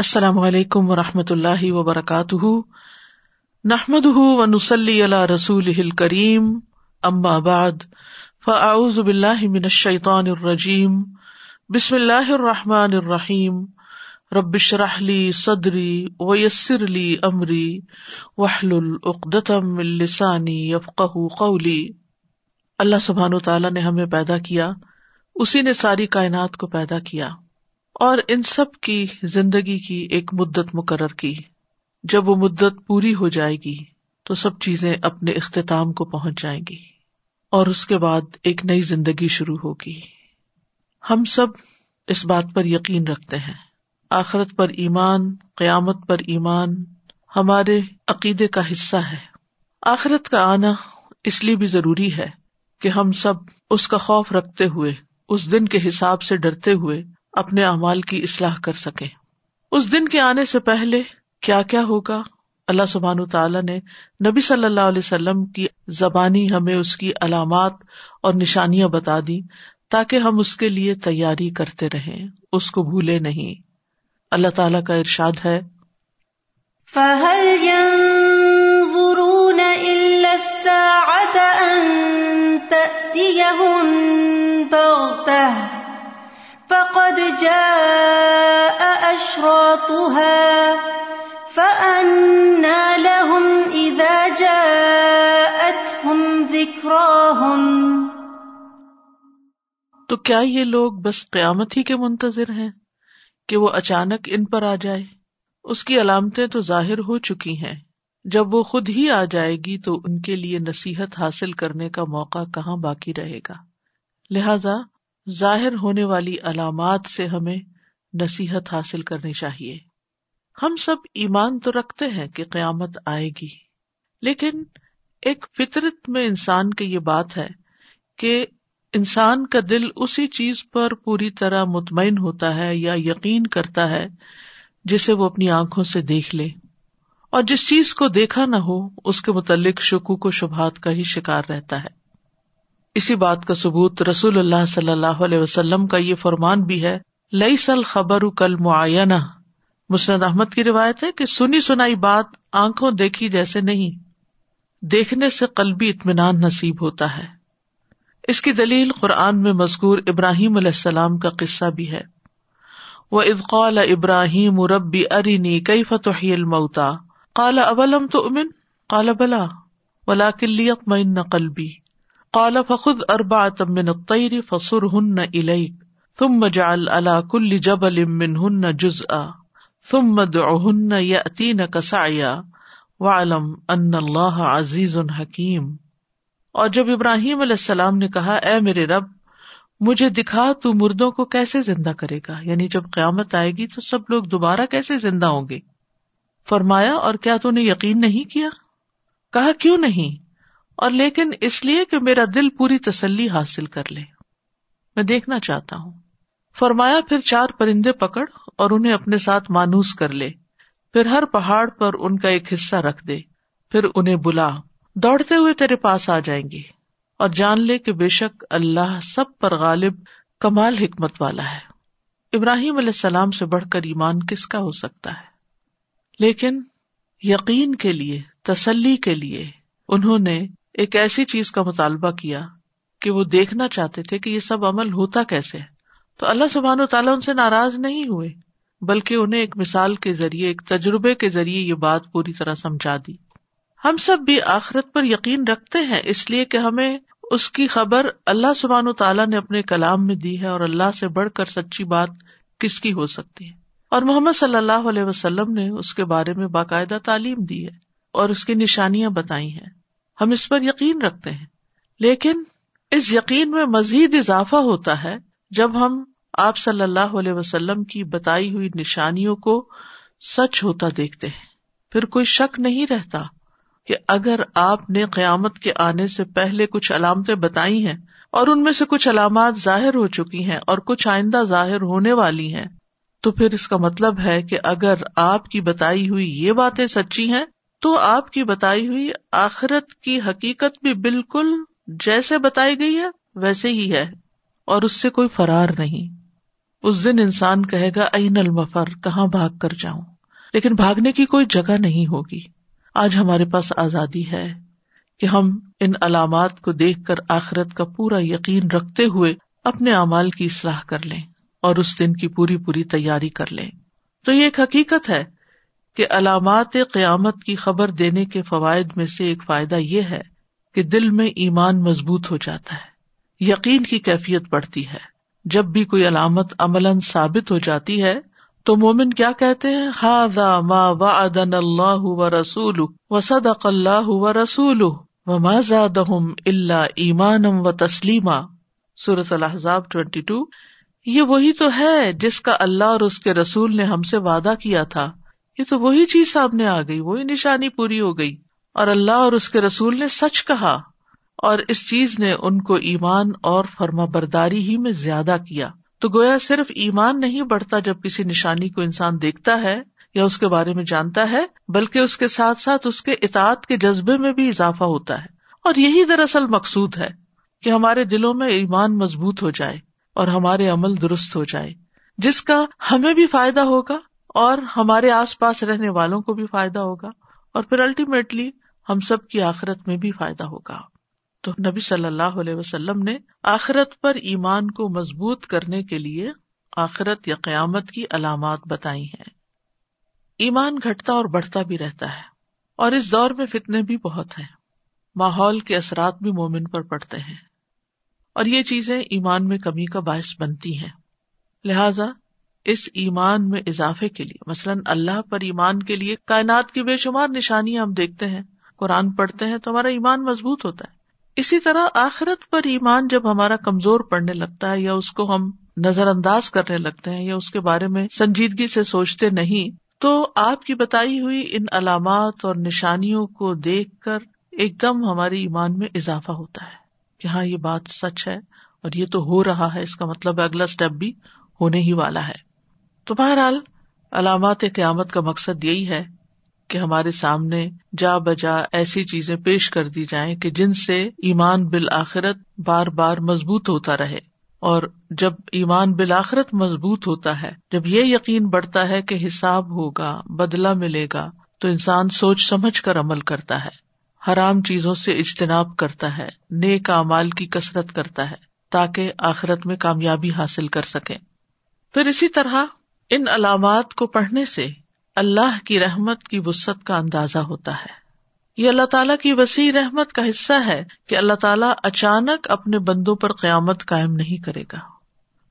السلام علیکم و رحمۃ اللہ وبرکاتہ۔ نحمد و نسلی اللہ رسول کریم ام آباد فعز باللہ من الشیطان الرجیم، بسم اللہ الرحمٰن الرحیم۔ ربش رحلی صدری ویسر علی عمری وحل العقدم السانی یفق قولی۔ اللہ سبحان تعالیٰ نے ہمیں پیدا کیا، اسی نے ساری کائنات کو پیدا کیا۔ اور ان سب کی زندگی کی ایک مدت مقرر کی۔ جب وہ مدت پوری ہو جائے گی، تو سب چیزیں اپنے اختتام کو پہنچ جائیں گی اور اس کے بعد ایک نئی زندگی شروع ہوگی۔ ہم سب اس بات پر یقین رکھتے ہیں۔ آخرت پر ایمان، قیامت پر ایمان ہمارے عقیدے کا حصہ ہے۔ آخرت کا آنا اس لیے بھی ضروری ہے کہ ہم سب اس کا خوف رکھتے ہوئے، اس دن کے حساب سے ڈرتے ہوئے اپنے اعمال کی اصلاح کر سکے۔ اس دن کے آنے سے پہلے کیا کیا ہوگا؟ اللہ سبحان تعالیٰ نے نبی صلی اللہ علیہ وسلم کی زبانی ہمیں اس کی علامات اور نشانیاں بتا دی تاکہ ہم اس کے لیے تیاری کرتے رہیں۔ اس کو بھولے نہیں۔ اللہ تعالیٰ کا ارشاد ہے۔ فقد جاء أشراطها فأنا لهم إذا جاءتهم ذكراهم. تو کیا یہ لوگ بس قیامت ہی کے منتظر ہیں کہ وہ اچانک ان پر آ جائے؟ اس کی علامتیں تو ظاہر ہو چکی ہیں۔ جب وہ خود ہی آ جائے گی تو ان کے لیے نصیحت حاصل کرنے کا موقع کہاں باقی رہے گا؟ لہذا ظاہر ہونے والی علامات سے ہمیں نصیحت حاصل کرنی چاہیے۔ ہم سب ایمان تو رکھتے ہیں کہ قیامت آئے گی، لیکن ایک فطرت میں انسان کی یہ بات ہے کہ انسان کا دل اسی چیز پر پوری طرح مطمئن ہوتا ہے یا یقین کرتا ہے جسے وہ اپنی آنکھوں سے دیکھ لے۔ اور جس چیز کو دیکھا نہ ہو، اس کے متعلق شکوک و شبہات کا ہی شکار رہتا ہے۔ اسی بات کا ثبوت رسول اللہ صلی اللہ علیہ وسلم کا یہ فرمان بھی ہے لئی سل خبر کل معینہ مسند احمد کی روایت ہے کہ سنی سنائی بات آنکھوں دیکھی جیسے نہیں۔ دیکھنے سے قلبی اطمینان نصیب ہوتا ہے۔ اس کی دلیل قرآن میں مذکور ابراہیم علیہ السلام کا قصہ بھی ہے۔ وہ ادقال ابراہیم ربی ارینی کئی فتح المتا کالا اولم تو امن کالا بلا ولا کلیت قلبی قال فخذ اربعة من الطير فصرهن اليك ثم اجعل على كل جبل منهن جزءا، ثم ادعهن ياتينك سعيا، واعلم ان الله عزيز حكيم۔ اور جب ابراہیم علیہ السلام نے کہا، اے میرے رب، مجھے دکھا تو مردوں کو کیسے زندہ کرے گا؟ یعنی جب قیامت آئے گی تو سب لوگ دوبارہ کیسے زندہ ہوں گے؟ فرمایا، اور کیا تو نے یقین نہیں کیا؟ کہا، کیوں نہیں؟ اور لیکن اس لیے کہ میرا دل پوری تسلی حاصل کر لے۔ میں دیکھنا چاہتا ہوں۔ فرمایا، پھر چار پرندے پکڑ اور انہیں اپنے ساتھ مانوس کر لے۔ پھر ہر پہاڑ پر ان کا ایک حصہ رکھ دے۔ پھر انہیں بلا۔ دوڑتے ہوئے تیرے پاس آ جائیں گے۔ اور جان لے کہ بے شک اللہ سب پر غالب کمال حکمت والا ہے۔ ابراہیم علیہ السلام سے بڑھ کر ایمان کس کا ہو سکتا ہے؟ لیکن یقین کے لیے، تسلی کے لیے انہوں نے ایک ایسی چیز کا مطالبہ کیا کہ وہ دیکھنا چاہتے تھے کہ یہ سب عمل ہوتا کیسے ہے۔ تو اللہ سبحان و تعالیٰ ان سے ناراض نہیں ہوئے، بلکہ انہیں ایک مثال کے ذریعے، ایک تجربے کے ذریعے یہ بات پوری طرح سمجھا دی۔ ہم سب بھی آخرت پر یقین رکھتے ہیں، اس لیے کہ ہمیں اس کی خبر اللہ سبحان و تعالیٰ نے اپنے کلام میں دی ہے اور اللہ سے بڑھ کر سچی بات کس کی ہو سکتی ہے۔ اور محمد صلی اللہ علیہ وسلم نے اس کے بارے میں باقاعدہ تعلیم دی ہے اور اس کی نشانیاں بتائی ہیں۔ ہم اس پر یقین رکھتے ہیں۔ لیکن اس یقین میں مزید اضافہ ہوتا ہے جب ہم آپ صلی اللہ علیہ وسلم کی بتائی ہوئی نشانیوں کو سچ ہوتا دیکھتے ہیں۔ پھر کوئی شک نہیں رہتا کہ اگر آپ نے قیامت کے آنے سے پہلے کچھ علامتیں بتائی ہیں اور ان میں سے کچھ علامات ظاہر ہو چکی ہیں اور کچھ آئندہ ظاہر ہونے والی ہیں، تو پھر اس کا مطلب ہے کہ اگر آپ کی بتائی ہوئی یہ باتیں سچی ہیں تو آپ کی بتائی ہوئی آخرت کی حقیقت بھی بالکل جیسے بتائی گئی ہے، ویسے ہی ہے، اور اس سے کوئی فرار نہیں۔ اس دن انسان کہے گا، این المفر، کہاں بھاگ کر جاؤں؟ لیکن بھاگنے کی کوئی جگہ نہیں ہوگی۔ آج ہمارے پاس آزادی ہے کہ ہم ان علامات کو دیکھ کر آخرت کا پورا یقین رکھتے ہوئے اپنے اعمال کی اصلاح کر لیں اور اس دن کی پوری پوری تیاری کر لیں۔ تو یہ ایک حقیقت ہے کہ علامات قیامت کی خبر دینے کے فوائد میں سے ایک فائدہ یہ ہے کہ دل میں ایمان مضبوط ہو جاتا ہے، یقین کی کیفیت بڑھتی ہے۔ جب بھی کوئی علامت عمل ثابت ہو جاتی ہے تو مومن کیا کہتے ہیں؟ ہاد ما وعدن اللہ و رسول و صدق اللہ و رسول و مزادہم اللہ ایمانم و تسلیما۔ صورت الحضاب ٹوینٹی ٹو۔ یہ وہی تو ہے جس کا اللہ اور اس کے رسول نے ہم سے وعدہ کیا تھا۔ یہ تو وہی چیز سامنے آ گئی، وہی نشانی پوری ہو گئی۔ اور اللہ اور اس کے رسول نے سچ کہا اور اس چیز نے ان کو ایمان اور فرما برداری ہی میں زیادہ کیا۔ تو گویا صرف ایمان نہیں بڑھتا جب کسی نشانی کو انسان دیکھتا ہے یا اس کے بارے میں جانتا ہے، بلکہ اس کے ساتھ ساتھ اس کے اطاعت کے جذبے میں بھی اضافہ ہوتا ہے۔ اور یہی دراصل مقصود ہے کہ ہمارے دلوں میں ایمان مضبوط ہو جائے اور ہمارے عمل درست ہو جائے، جس کا ہمیں بھی فائدہ ہوگا۔ اور ہمارے آس پاس رہنے والوں کو بھی فائدہ ہوگا اور پھر الٹیمیٹلی ہم سب کی آخرت میں بھی فائدہ ہوگا۔ تو نبی صلی اللہ علیہ وسلم نے آخرت پر ایمان کو مضبوط کرنے کے لیے آخرت یا قیامت کی علامات بتائی ہیں۔ ایمان گھٹتا اور بڑھتا بھی رہتا ہے اور اس دور میں فتنے بھی بہت ہیں۔ ماحول کے اثرات بھی مومن پر پڑتے ہیں اور یہ چیزیں ایمان میں کمی کا باعث بنتی ہیں۔ لہذا اس ایمان میں اضافے کے لیے۔ مثلاً اللہ پر ایمان کے لیے کائنات کی بے شمار نشانیاں ہم دیکھتے ہیں، قرآن پڑھتے ہیں تو ہمارا ایمان مضبوط ہوتا ہے۔ اسی طرح آخرت پر ایمان جب ہمارا کمزور پڑنے لگتا ہے یا اس کو ہم نظر انداز کرنے لگتے ہیں یا اس کے بارے میں سنجیدگی سے سوچتے نہیں، تو آپ کی بتائی ہوئی ان علامات اور نشانیوں کو دیکھ کر ایک دم ہمارے ایمان میں اضافہ ہوتا ہے کہ ہاں یہ بات سچ ہے اور یہ تو ہو رہا ہے، اس کا مطلب اگلا اسٹیپ بھی ہونے ہی والا ہے۔ تو بہرحال علامات قیامت کا مقصد یہی ہے کہ ہمارے سامنے جا بجا ایسی چیزیں پیش کر دی جائیں کہ جن سے ایمان بالآخرت بار بار مضبوط ہوتا رہے اور جب ایمان بالآخرت مضبوط ہوتا ہے، جب یہ یقین بڑھتا ہے کہ حساب ہوگا بدلا ملے گا، تو انسان سوچ سمجھ کر عمل کرتا ہے، حرام چیزوں سے اجتناب کرتا ہے، نیک امال کی کسرت کرتا ہے، تاکہ آخرت میں کامیابی حاصل کر سکے۔ پھر اسی طرح ان علامات کو پڑھنے سے اللہ کی رحمت کی وسط کا اندازہ ہوتا ہے۔ یہ اللہ تعالیٰ کی وسیع رحمت کا حصہ ہے کہ اللہ تعالیٰ اچانک اپنے بندوں پر قیامت قائم نہیں کرے گا۔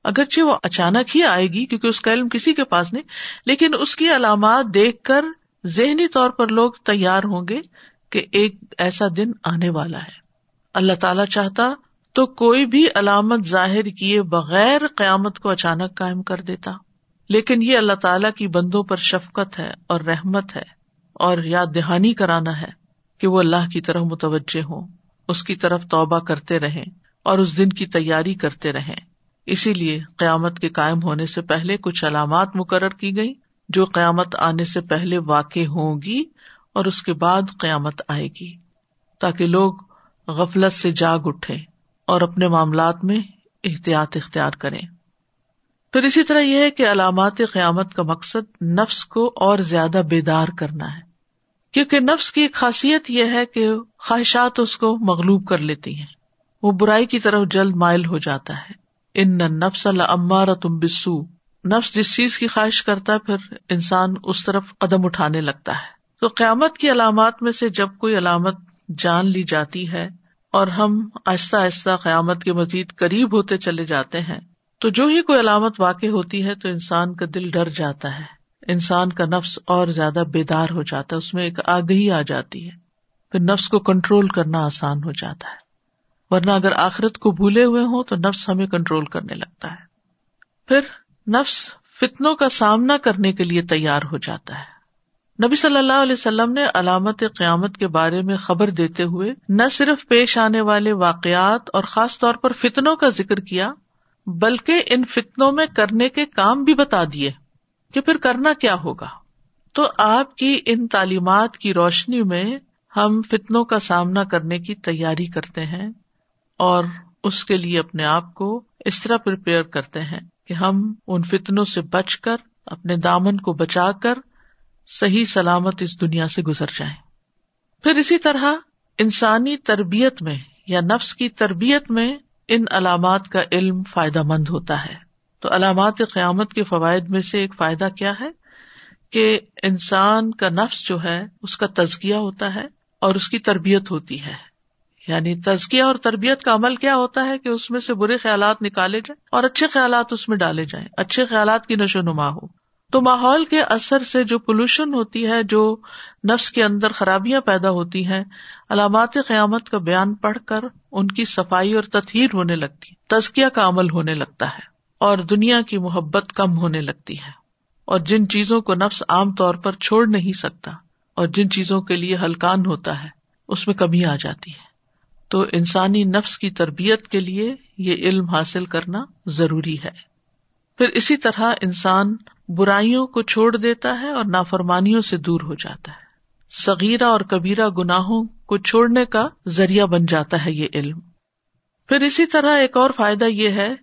اگرچہ وہ اچانک ہی آئے گی کیونکہ اس کا علم کسی کے پاس نہیں، لیکن اس کی علامات دیکھ کر ذہنی طور پر لوگ تیار ہوں گے کہ ایک ایسا دن آنے والا ہے۔ اللہ تعالیٰ چاہتا تو کوئی بھی علامت ظاہر کیے بغیر قیامت کو اچانک قائم کر دیتا۔ لیکن یہ اللہ تعالیٰ کی بندوں پر شفقت ہے اور رحمت ہے اور یاد دہانی کرانا ہے کہ وہ اللہ کی طرف متوجہ ہوں، اس کی طرف توبہ کرتے رہیں اور اس دن کی تیاری کرتے رہیں۔ اسی لیے قیامت کے قائم ہونے سے پہلے کچھ علامات مقرر کی گئی جو قیامت آنے سے پہلے واقع ہوں گی اور اس کے بعد قیامت آئے گی۔ تاکہ لوگ غفلت سے جاگ اٹھے اور اپنے معاملات میں احتیاط اختیار کریں۔ پھر اسی طرح یہ ہے کہ علامات قیامت کا مقصد نفس کو اور زیادہ بیدار کرنا ہے، کیونکہ نفس کی ایک خاصیت یہ ہے کہ خواہشات اس کو مغلوب کر لیتی ہیں۔ وہ برائی کی طرف جلد مائل ہو جاتا ہے۔ ان نفس المار تم بسو نفس جس چیز کی خواہش کرتا ہے، پھر انسان اس طرف قدم اٹھانے لگتا ہے۔ تو قیامت کی علامات میں سے جب کوئی علامت جان لی جاتی ہے اور ہم آہستہ آہستہ قیامت کے مزید قریب ہوتے چلے جاتے ہیں تو جو ہی کوئی علامت واقع ہوتی ہے تو انسان کا دل ڈر جاتا ہے۔ انسان کا نفس اور زیادہ بیدار ہو جاتا ہے، اس میں ایک آگہی آ جاتی ہے۔ پھر نفس کو کنٹرول کرنا آسان ہو جاتا ہے۔ ورنہ اگر آخرت کو بھولے ہوئے ہوں تو نفس ہمیں کنٹرول کرنے لگتا ہے۔ پھر نفس فتنوں کا سامنا کرنے کے لیے تیار ہو جاتا ہے۔ نبی صلی اللہ علیہ وسلم نے علامت قیامت کے بارے میں خبر دیتے ہوئے نہ صرف پیش آنے والے واقعات اور خاص طور پر فتنوں کا ذکر کیا بلکہ ان فتنوں میں کرنے کے کام بھی بتا دیے کہ پھر کرنا کیا ہوگا۔ تو آپ کی ان تعلیمات کی روشنی میں ہم فتنوں کا سامنا کرنے کی تیاری کرتے ہیں اور اس کے لیے اپنے آپ کو اس طرح کرتے ہیں کہ ہم ان فتنوں سے بچ کر، اپنے دامن کو بچا کر صحیح سلامت اس دنیا سے گزر جائیں۔ پھر اسی طرح انسانی تربیت میں یا نفس کی تربیت میں ان علامات کا علم فائدہ مند ہوتا ہے۔ تو علامات قیامت کے فوائد میں سے ایک فائدہ کیا ہے؟ کہ انسان کا نفس جو ہے، اس کا تزکیہ ہوتا ہے اور اس کی تربیت ہوتی ہے۔ یعنی تزکیہ اور تربیت کا عمل کیا ہوتا ہے کہ اس میں سے برے خیالات نکالے جائیں اور اچھے خیالات اس میں ڈالے جائیں، اچھے خیالات کی نشو نما ہو۔ تو ماحول کے اثر سے جو پولوشن ہوتی ہے، جو نفس کے اندر خرابیاں پیدا ہوتی ہیں، علامات قیامت کا بیان پڑھ کر ان کی صفائی اور تطہیر ہونے لگتی تزکیہ کا عمل ہونے لگتا ہے اور دنیا کی محبت کم ہونے لگتی ہے۔ اور جن چیزوں کو نفس عام طور پر چھوڑ نہیں سکتا اور جن چیزوں کے لیے ہلکان ہوتا ہے، اس میں کمی آ جاتی ہے۔ تو انسانی نفس کی تربیت کے لیے یہ علم حاصل کرنا ضروری ہے۔ پھر اسی طرح انسان برائیوں کو چھوڑ دیتا ہے اور نافرمانیوں سے دور ہو جاتا ہے۔ سغیرہ اور کبیرہ گناہوں کو چھوڑنے کا ذریعہ بن جاتا ہے یہ علم۔ پھر اسی طرح ایک اور فائدہ یہ ہے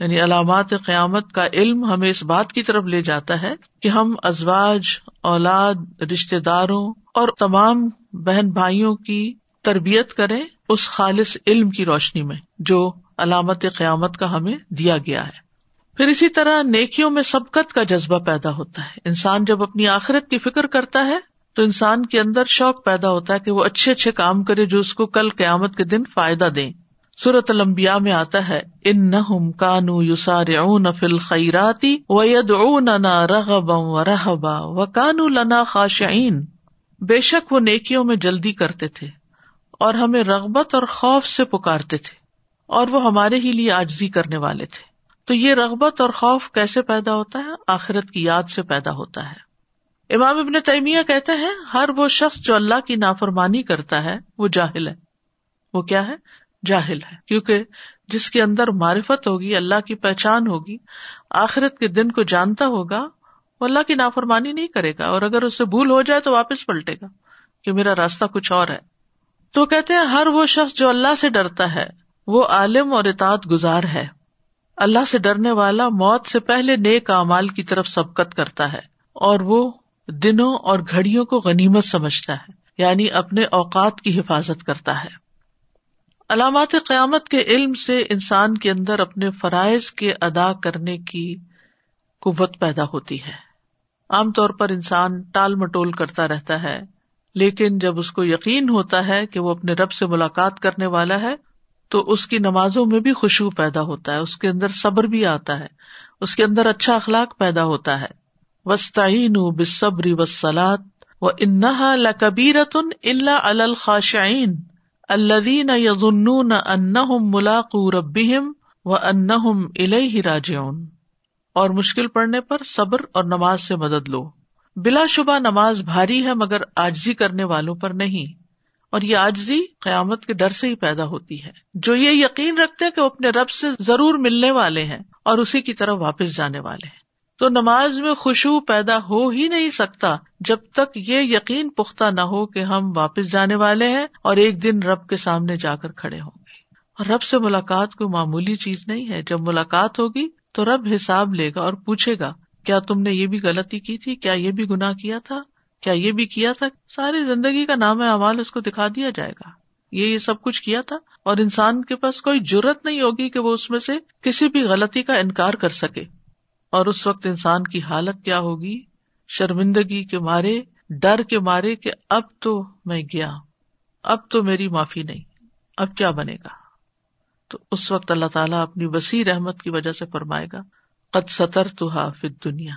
یعنی علامات قیامت کا علم ہمیں اس بات کی طرف لے جاتا ہے کہ ہم ازواج، اولاد رشتے داروں اور تمام بہن بھائیوں کی تربیت کریں اس خالص علم کی روشنی میں جو علامت قیامت کا ہمیں دیا گیا ہے۔ پھر اسی طرح نیکیوں میں سبقت کا جذبہ پیدا ہوتا ہے۔ انسان جب اپنی آخرت کی فکر کرتا ہے، تو انسان کے اندر شوق پیدا ہوتا ہے کہ وہ اچھے اچھے کام کرے جو اس کو کل قیامت کے دن فائدہ دیں۔ سورت المبیا میں آتا ہے ان نہ کانو یوسار فل خیراتی و ید او و رحبا و کانو لنا خاشعین۔ بے شک وہ نیکیوں میں جلدی کرتے تھے اور ہمیں رغبت اور خوف سے پکارتے تھے اور وہ ہمارے ہی لیے آجزی کرنے والے تھے۔ تو یہ رغبت اور خوف کیسے پیدا ہوتا ہے؟ آخرت کی یاد سے پیدا ہوتا ہے۔ امام ابن تیمیہ کہتے ہیں، ہر وہ شخص جو اللہ کی نافرمانی کرتا ہے، وہ جاہل ہے۔ وہ کیا ہے؟ جاہل ہے۔ کیونکہ جس کے اندر معرفت ہوگی، اللہ کی پہچان ہوگی، آخرت کے دن کو جانتا ہوگا، وہ اللہ کی نافرمانی نہیں کرے گا۔ اور اگر اس سے بھول ہو جائے تو واپس پلٹے گا کہ میرا راستہ کچھ اور ہے۔ تو کہتے ہیں، ہر وہ شخص جو اللہ سے ڈرتا ہے، وہ عالم اور اطاعت گزار ہے۔ اللہ سے ڈرنے والا موت سے پہلے نیک اعمال کی طرف سبقت کرتا ہے اور وہ دنوں اور گھڑیوں کو غنیمت سمجھتا ہے یعنی اپنے اوقات کی حفاظت کرتا ہے۔ علامات قیامت کے علم سے انسان کے اندر اپنے فرائض کے ادا کرنے کی قوت پیدا ہوتی ہے۔ عام طور پر انسان ٹال مٹول کرتا رہتا ہے، لیکن جب اس کو یقین ہوتا ہے کہ وہ اپنے رب سے ملاقات کرنے والا ہے تو اس کی نمازوں میں بھی خوشبو پیدا ہوتا ہے، اس کے اندر صبر بھی آتا ہے، اس کے اندر اچھا اخلاق پیدا ہوتا ہے۔ وسطین بصبری وسلات و انحا لبیرتن اللہ الخاشعین الدین یظن ان ملاق ربیم و ان الہ راجعون۔ اور مشکل پڑنے پر صبر اور نماز سے مدد لو۔ بلا شبہ نماز بھاری ہے مگر آجزی کرنے والوں پر نہیں۔ اور یہ آجزی قیامت کے ڈر سے ہی پیدا ہوتی ہے۔ جو یہ یقین رکھتے ہیں کہ وہ اپنے رب سے ضرور ملنے والے ہیں اور اسی کی طرف واپس جانے والے ہیں۔ تو نماز میں خوشبو پیدا ہو ہی نہیں سکتا جب تک یہ یقین پختہ نہ ہو کہ ہم واپس جانے والے ہیں اور ایک دن رب کے سامنے جا کر کھڑے ہوں گے۔ اور رب سے ملاقات کوئی معمولی چیز نہیں ہے۔ جب ملاقات ہوگی تو رب حساب لے گا اور پوچھے گا، کیا تم نے یہ بھی غلطی کی تھی؟ کیا یہ بھی گنا کیا تھا؟ کیا یہ بھی کیا تھا؟ ساری زندگی کا نام اعمال اس کو دکھا دیا جائے گا۔ یہ یہ سب کچھ کیا تھا؟ اور انسان کے پاس کوئی ضرورت نہیں ہوگی کہ وہ اس میں سے کسی بھی غلطی کا انکار کر سکے۔ اور اس وقت انسان کی حالت کیا ہوگی؟ شرمندگی کے مارے، ڈر کے مارے کہ اب تو میں گیا۔ اب تو میری معافی نہیں۔ اب کیا بنے گا؟ تو اس وقت اللہ تعالیٰ اپنی وسیع رحمت کی وجہ سے فرمائے گا، قد سطر تو حافظ دنیا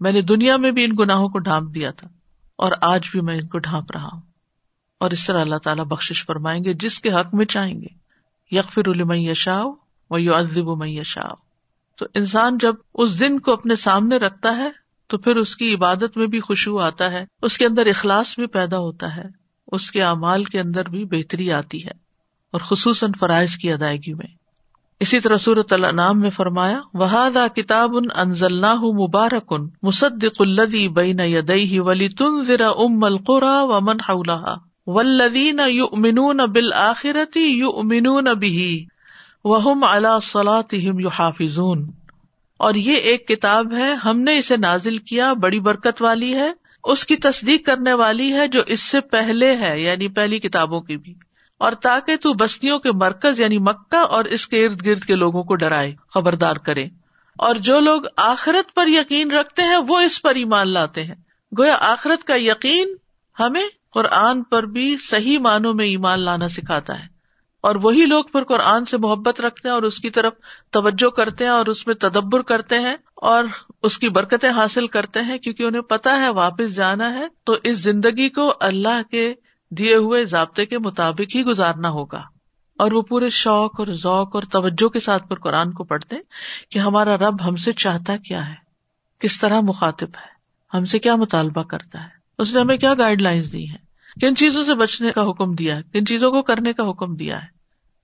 میں نے دنیا میں بھی ان گناہوں کو ڈھانپ دیا تھا۔ اور آج بھی میں ان کو ڈھانپ رہا ہوں۔ اور اس طرح اللہ تعالیٰ بخش فرمائیں گے، جس کے حق میں چاہیں گے۔ یکفر الم یشا و یو ادب یشا تو انسان جب اس دن کو اپنے سامنے رکھتا ہے، تو پھر اس کی عبادت میں بھی خوشبو آتا ہے، اس کے اندر اخلاص بھی پیدا ہوتا ہے، اس کے اعمال کے اندر بھی بہتری آتی ہے۔ اور خصوصاً فرائض کی ادائیگی میں۔ اسی طرح صورت النام میں فرمایا وہاد کتاب ان انزل مبارک ان مصدق الدی بین یدئی ولی تن ذرا ام القرا و من ولدین یو امنون بال آخرتی یو امنون بھی وہم اللہ صلاحم اور یہ ایک کتاب ہے، ہم نے اسے نازل کیا، بڑی برکت والی ہے، اس کی تصدیق کرنے والی ہے جو اس سے پہلے ہے یعنی پہلی کتابوں کی بھی۔ اور تاکہ تو بستیوں کے مرکز یعنی مکہ اور اس کے ارد گرد کے لوگوں کو ڈرائے، خبردار کرے۔ اور جو لوگ آخرت پر یقین رکھتے ہیں، وہ اس پر ایمان لاتے ہیں۔ گویا آخرت کا یقین ہمیں قرآن پر بھی صحیح معنوں میں ایمان لانا سکھاتا ہے۔ اور وہی لوگ پھر قرآن سے محبت رکھتے ہیں اور اس کی طرف توجہ کرتے ہیں اور اس میں تدبر کرتے ہیں اور اس کی برکتیں حاصل کرتے ہیں، کیونکہ انہیں پتا ہے واپس جانا ہے۔ تو اس زندگی کو اللہ کے دیے ہوئے ضابطے کے مطابق ہی گزارنا ہوگا۔ اور وہ پورے شوق اور ذوق اور توجہ کے ساتھ پر قرآن کو پڑھتے کہ ہمارا رب ہم سے چاہتا کیا ہے، کس طرح مخاطب ہے، ہم سے کیا مطالبہ کرتا ہے، اس نے ہمیں کیا گائیڈ لائنس دی ہیں، کن چیزوں سے بچنے کا حکم دیا ہے، کن چیزوں کو کرنے کا حکم دیا ہے۔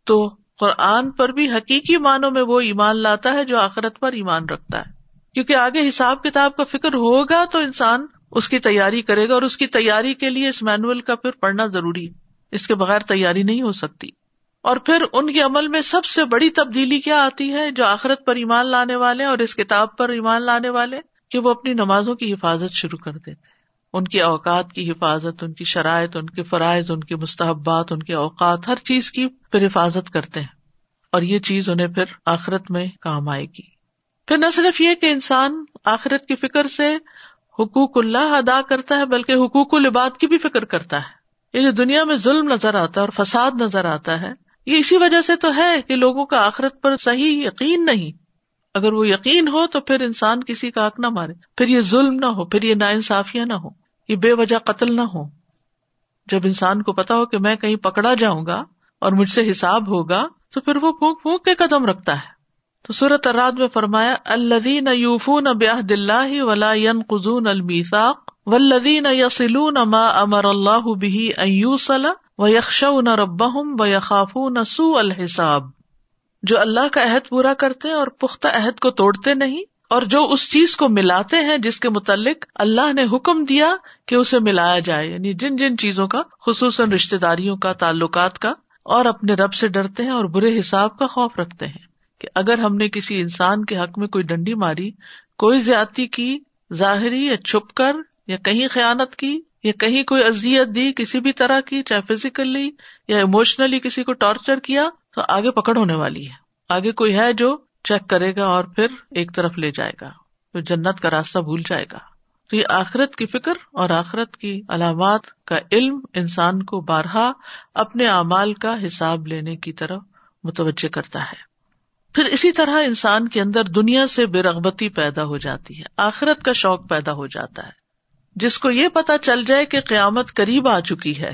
تو قرآن پر بھی حقیقی معنوں میں وہ ایمان لاتا ہے جو آخرت پر ایمان رکھتا ہے۔ کیونکہ آگے حساب کتاب کا فکر ہوگا تو انسان اس کی تیاری کرے گا اور اس کی تیاری کے لیے اس مینوئل کا پھر پڑھنا ضروری ہے۔ اس کے بغیر تیاری نہیں ہو سکتی۔ اور پھر ان کے عمل میں سب سے بڑی تبدیلی کیا آتی ہے جو آخرت پر ایمان لانے والے اور اس کتاب پر ایمان لانے والے؟ کہ وہ اپنی نمازوں کی حفاظت شروع کر دیتے ان کی اوقات کی حفاظت، ان کی شرائط، ان کے فرائض، ان کے مستحبات، ان کے اوقات، ہر چیز کی پھر حفاظت کرتے ہیں۔ اور یہ چیز انہیں پھر آخرت میں کام آئے گی۔ پھر نہ صرف یہ کہ انسان آخرت کی فکر سے حقوق اللہ ادا کرتا ہے، بلکہ حقوق العباد کی بھی فکر کرتا ہے۔ یہ جو دنیا میں ظلم نظر آتا ہے اور فساد نظر آتا ہے۔ یہ اسی وجہ سے تو ہے کہ لوگوں کا آخرت پر صحیح یقین نہیں۔ اگر وہ یقین ہو تو پھر انسان کسی کا حق نہ مارے پھر یہ ظلم نہ ہو، پھر یہ نا انصافیاں نہ ہو یہ بے وجہ قتل نہ ہو جب انسان کو پتا ہو کہ میں کہیں پکڑا جاؤں گا اور مجھ سے حساب ہوگا تو پھر وہ پھونک پھونک کے قدم رکھتا ہے۔ تو سورت اراد میں فرمایا الدین یوفون بیاہد اللہ ولا قزون المیساق ولدین یسلون ما امر اللہ بھی ایوسلا و یکش نہ رب و یقاف سو الحساب۔ جو اللہ کا عہد پورا کرتے اور پختہ عہد کو توڑتے نہیں، اور جو اس چیز کو ملاتے ہیں جس کے متعلق اللہ نے حکم دیا کہ اسے ملایا جائے یعنی جن جن چیزوں کا، خصوصاً رشتے داریوں کا، تعلقات کا، اور اپنے رب سے ڈرتے ہیں اور برے حساب کا خوف رکھتے ہیں۔ کہ اگر ہم نے کسی انسان کے حق میں کوئی ڈنڈی ماری، کوئی زیادتی کی، ظاہری یا چھپ کر، یا کہیں خیالت کی، یا کہیں کوئی ازیت دی کسی بھی طرح کی، چاہے فزیکلی یا اموشنلی کسی کو ٹارچر کیا، تو آگے پکڑ ہونے والی ہے۔ آگے کوئی ہے جو چیک کرے گا اور پھر ایک طرف لے جائے گا تو جنت کا راستہ بھول جائے گا۔ تو یہ آخرت کی فکر اور آخرت کی علامات کا علم انسان کو بارہا اپنے اعمال کا حساب لینے کی طرف متوجہ کرتا ہے۔ پھر اسی طرح انسان کے اندر دنیا سے بے رغبتی پیدا ہو جاتی ہے، آخرت کا شوق پیدا ہو جاتا ہے۔ جس کو یہ پتا چل جائے کہ قیامت قریب آ چکی ہے،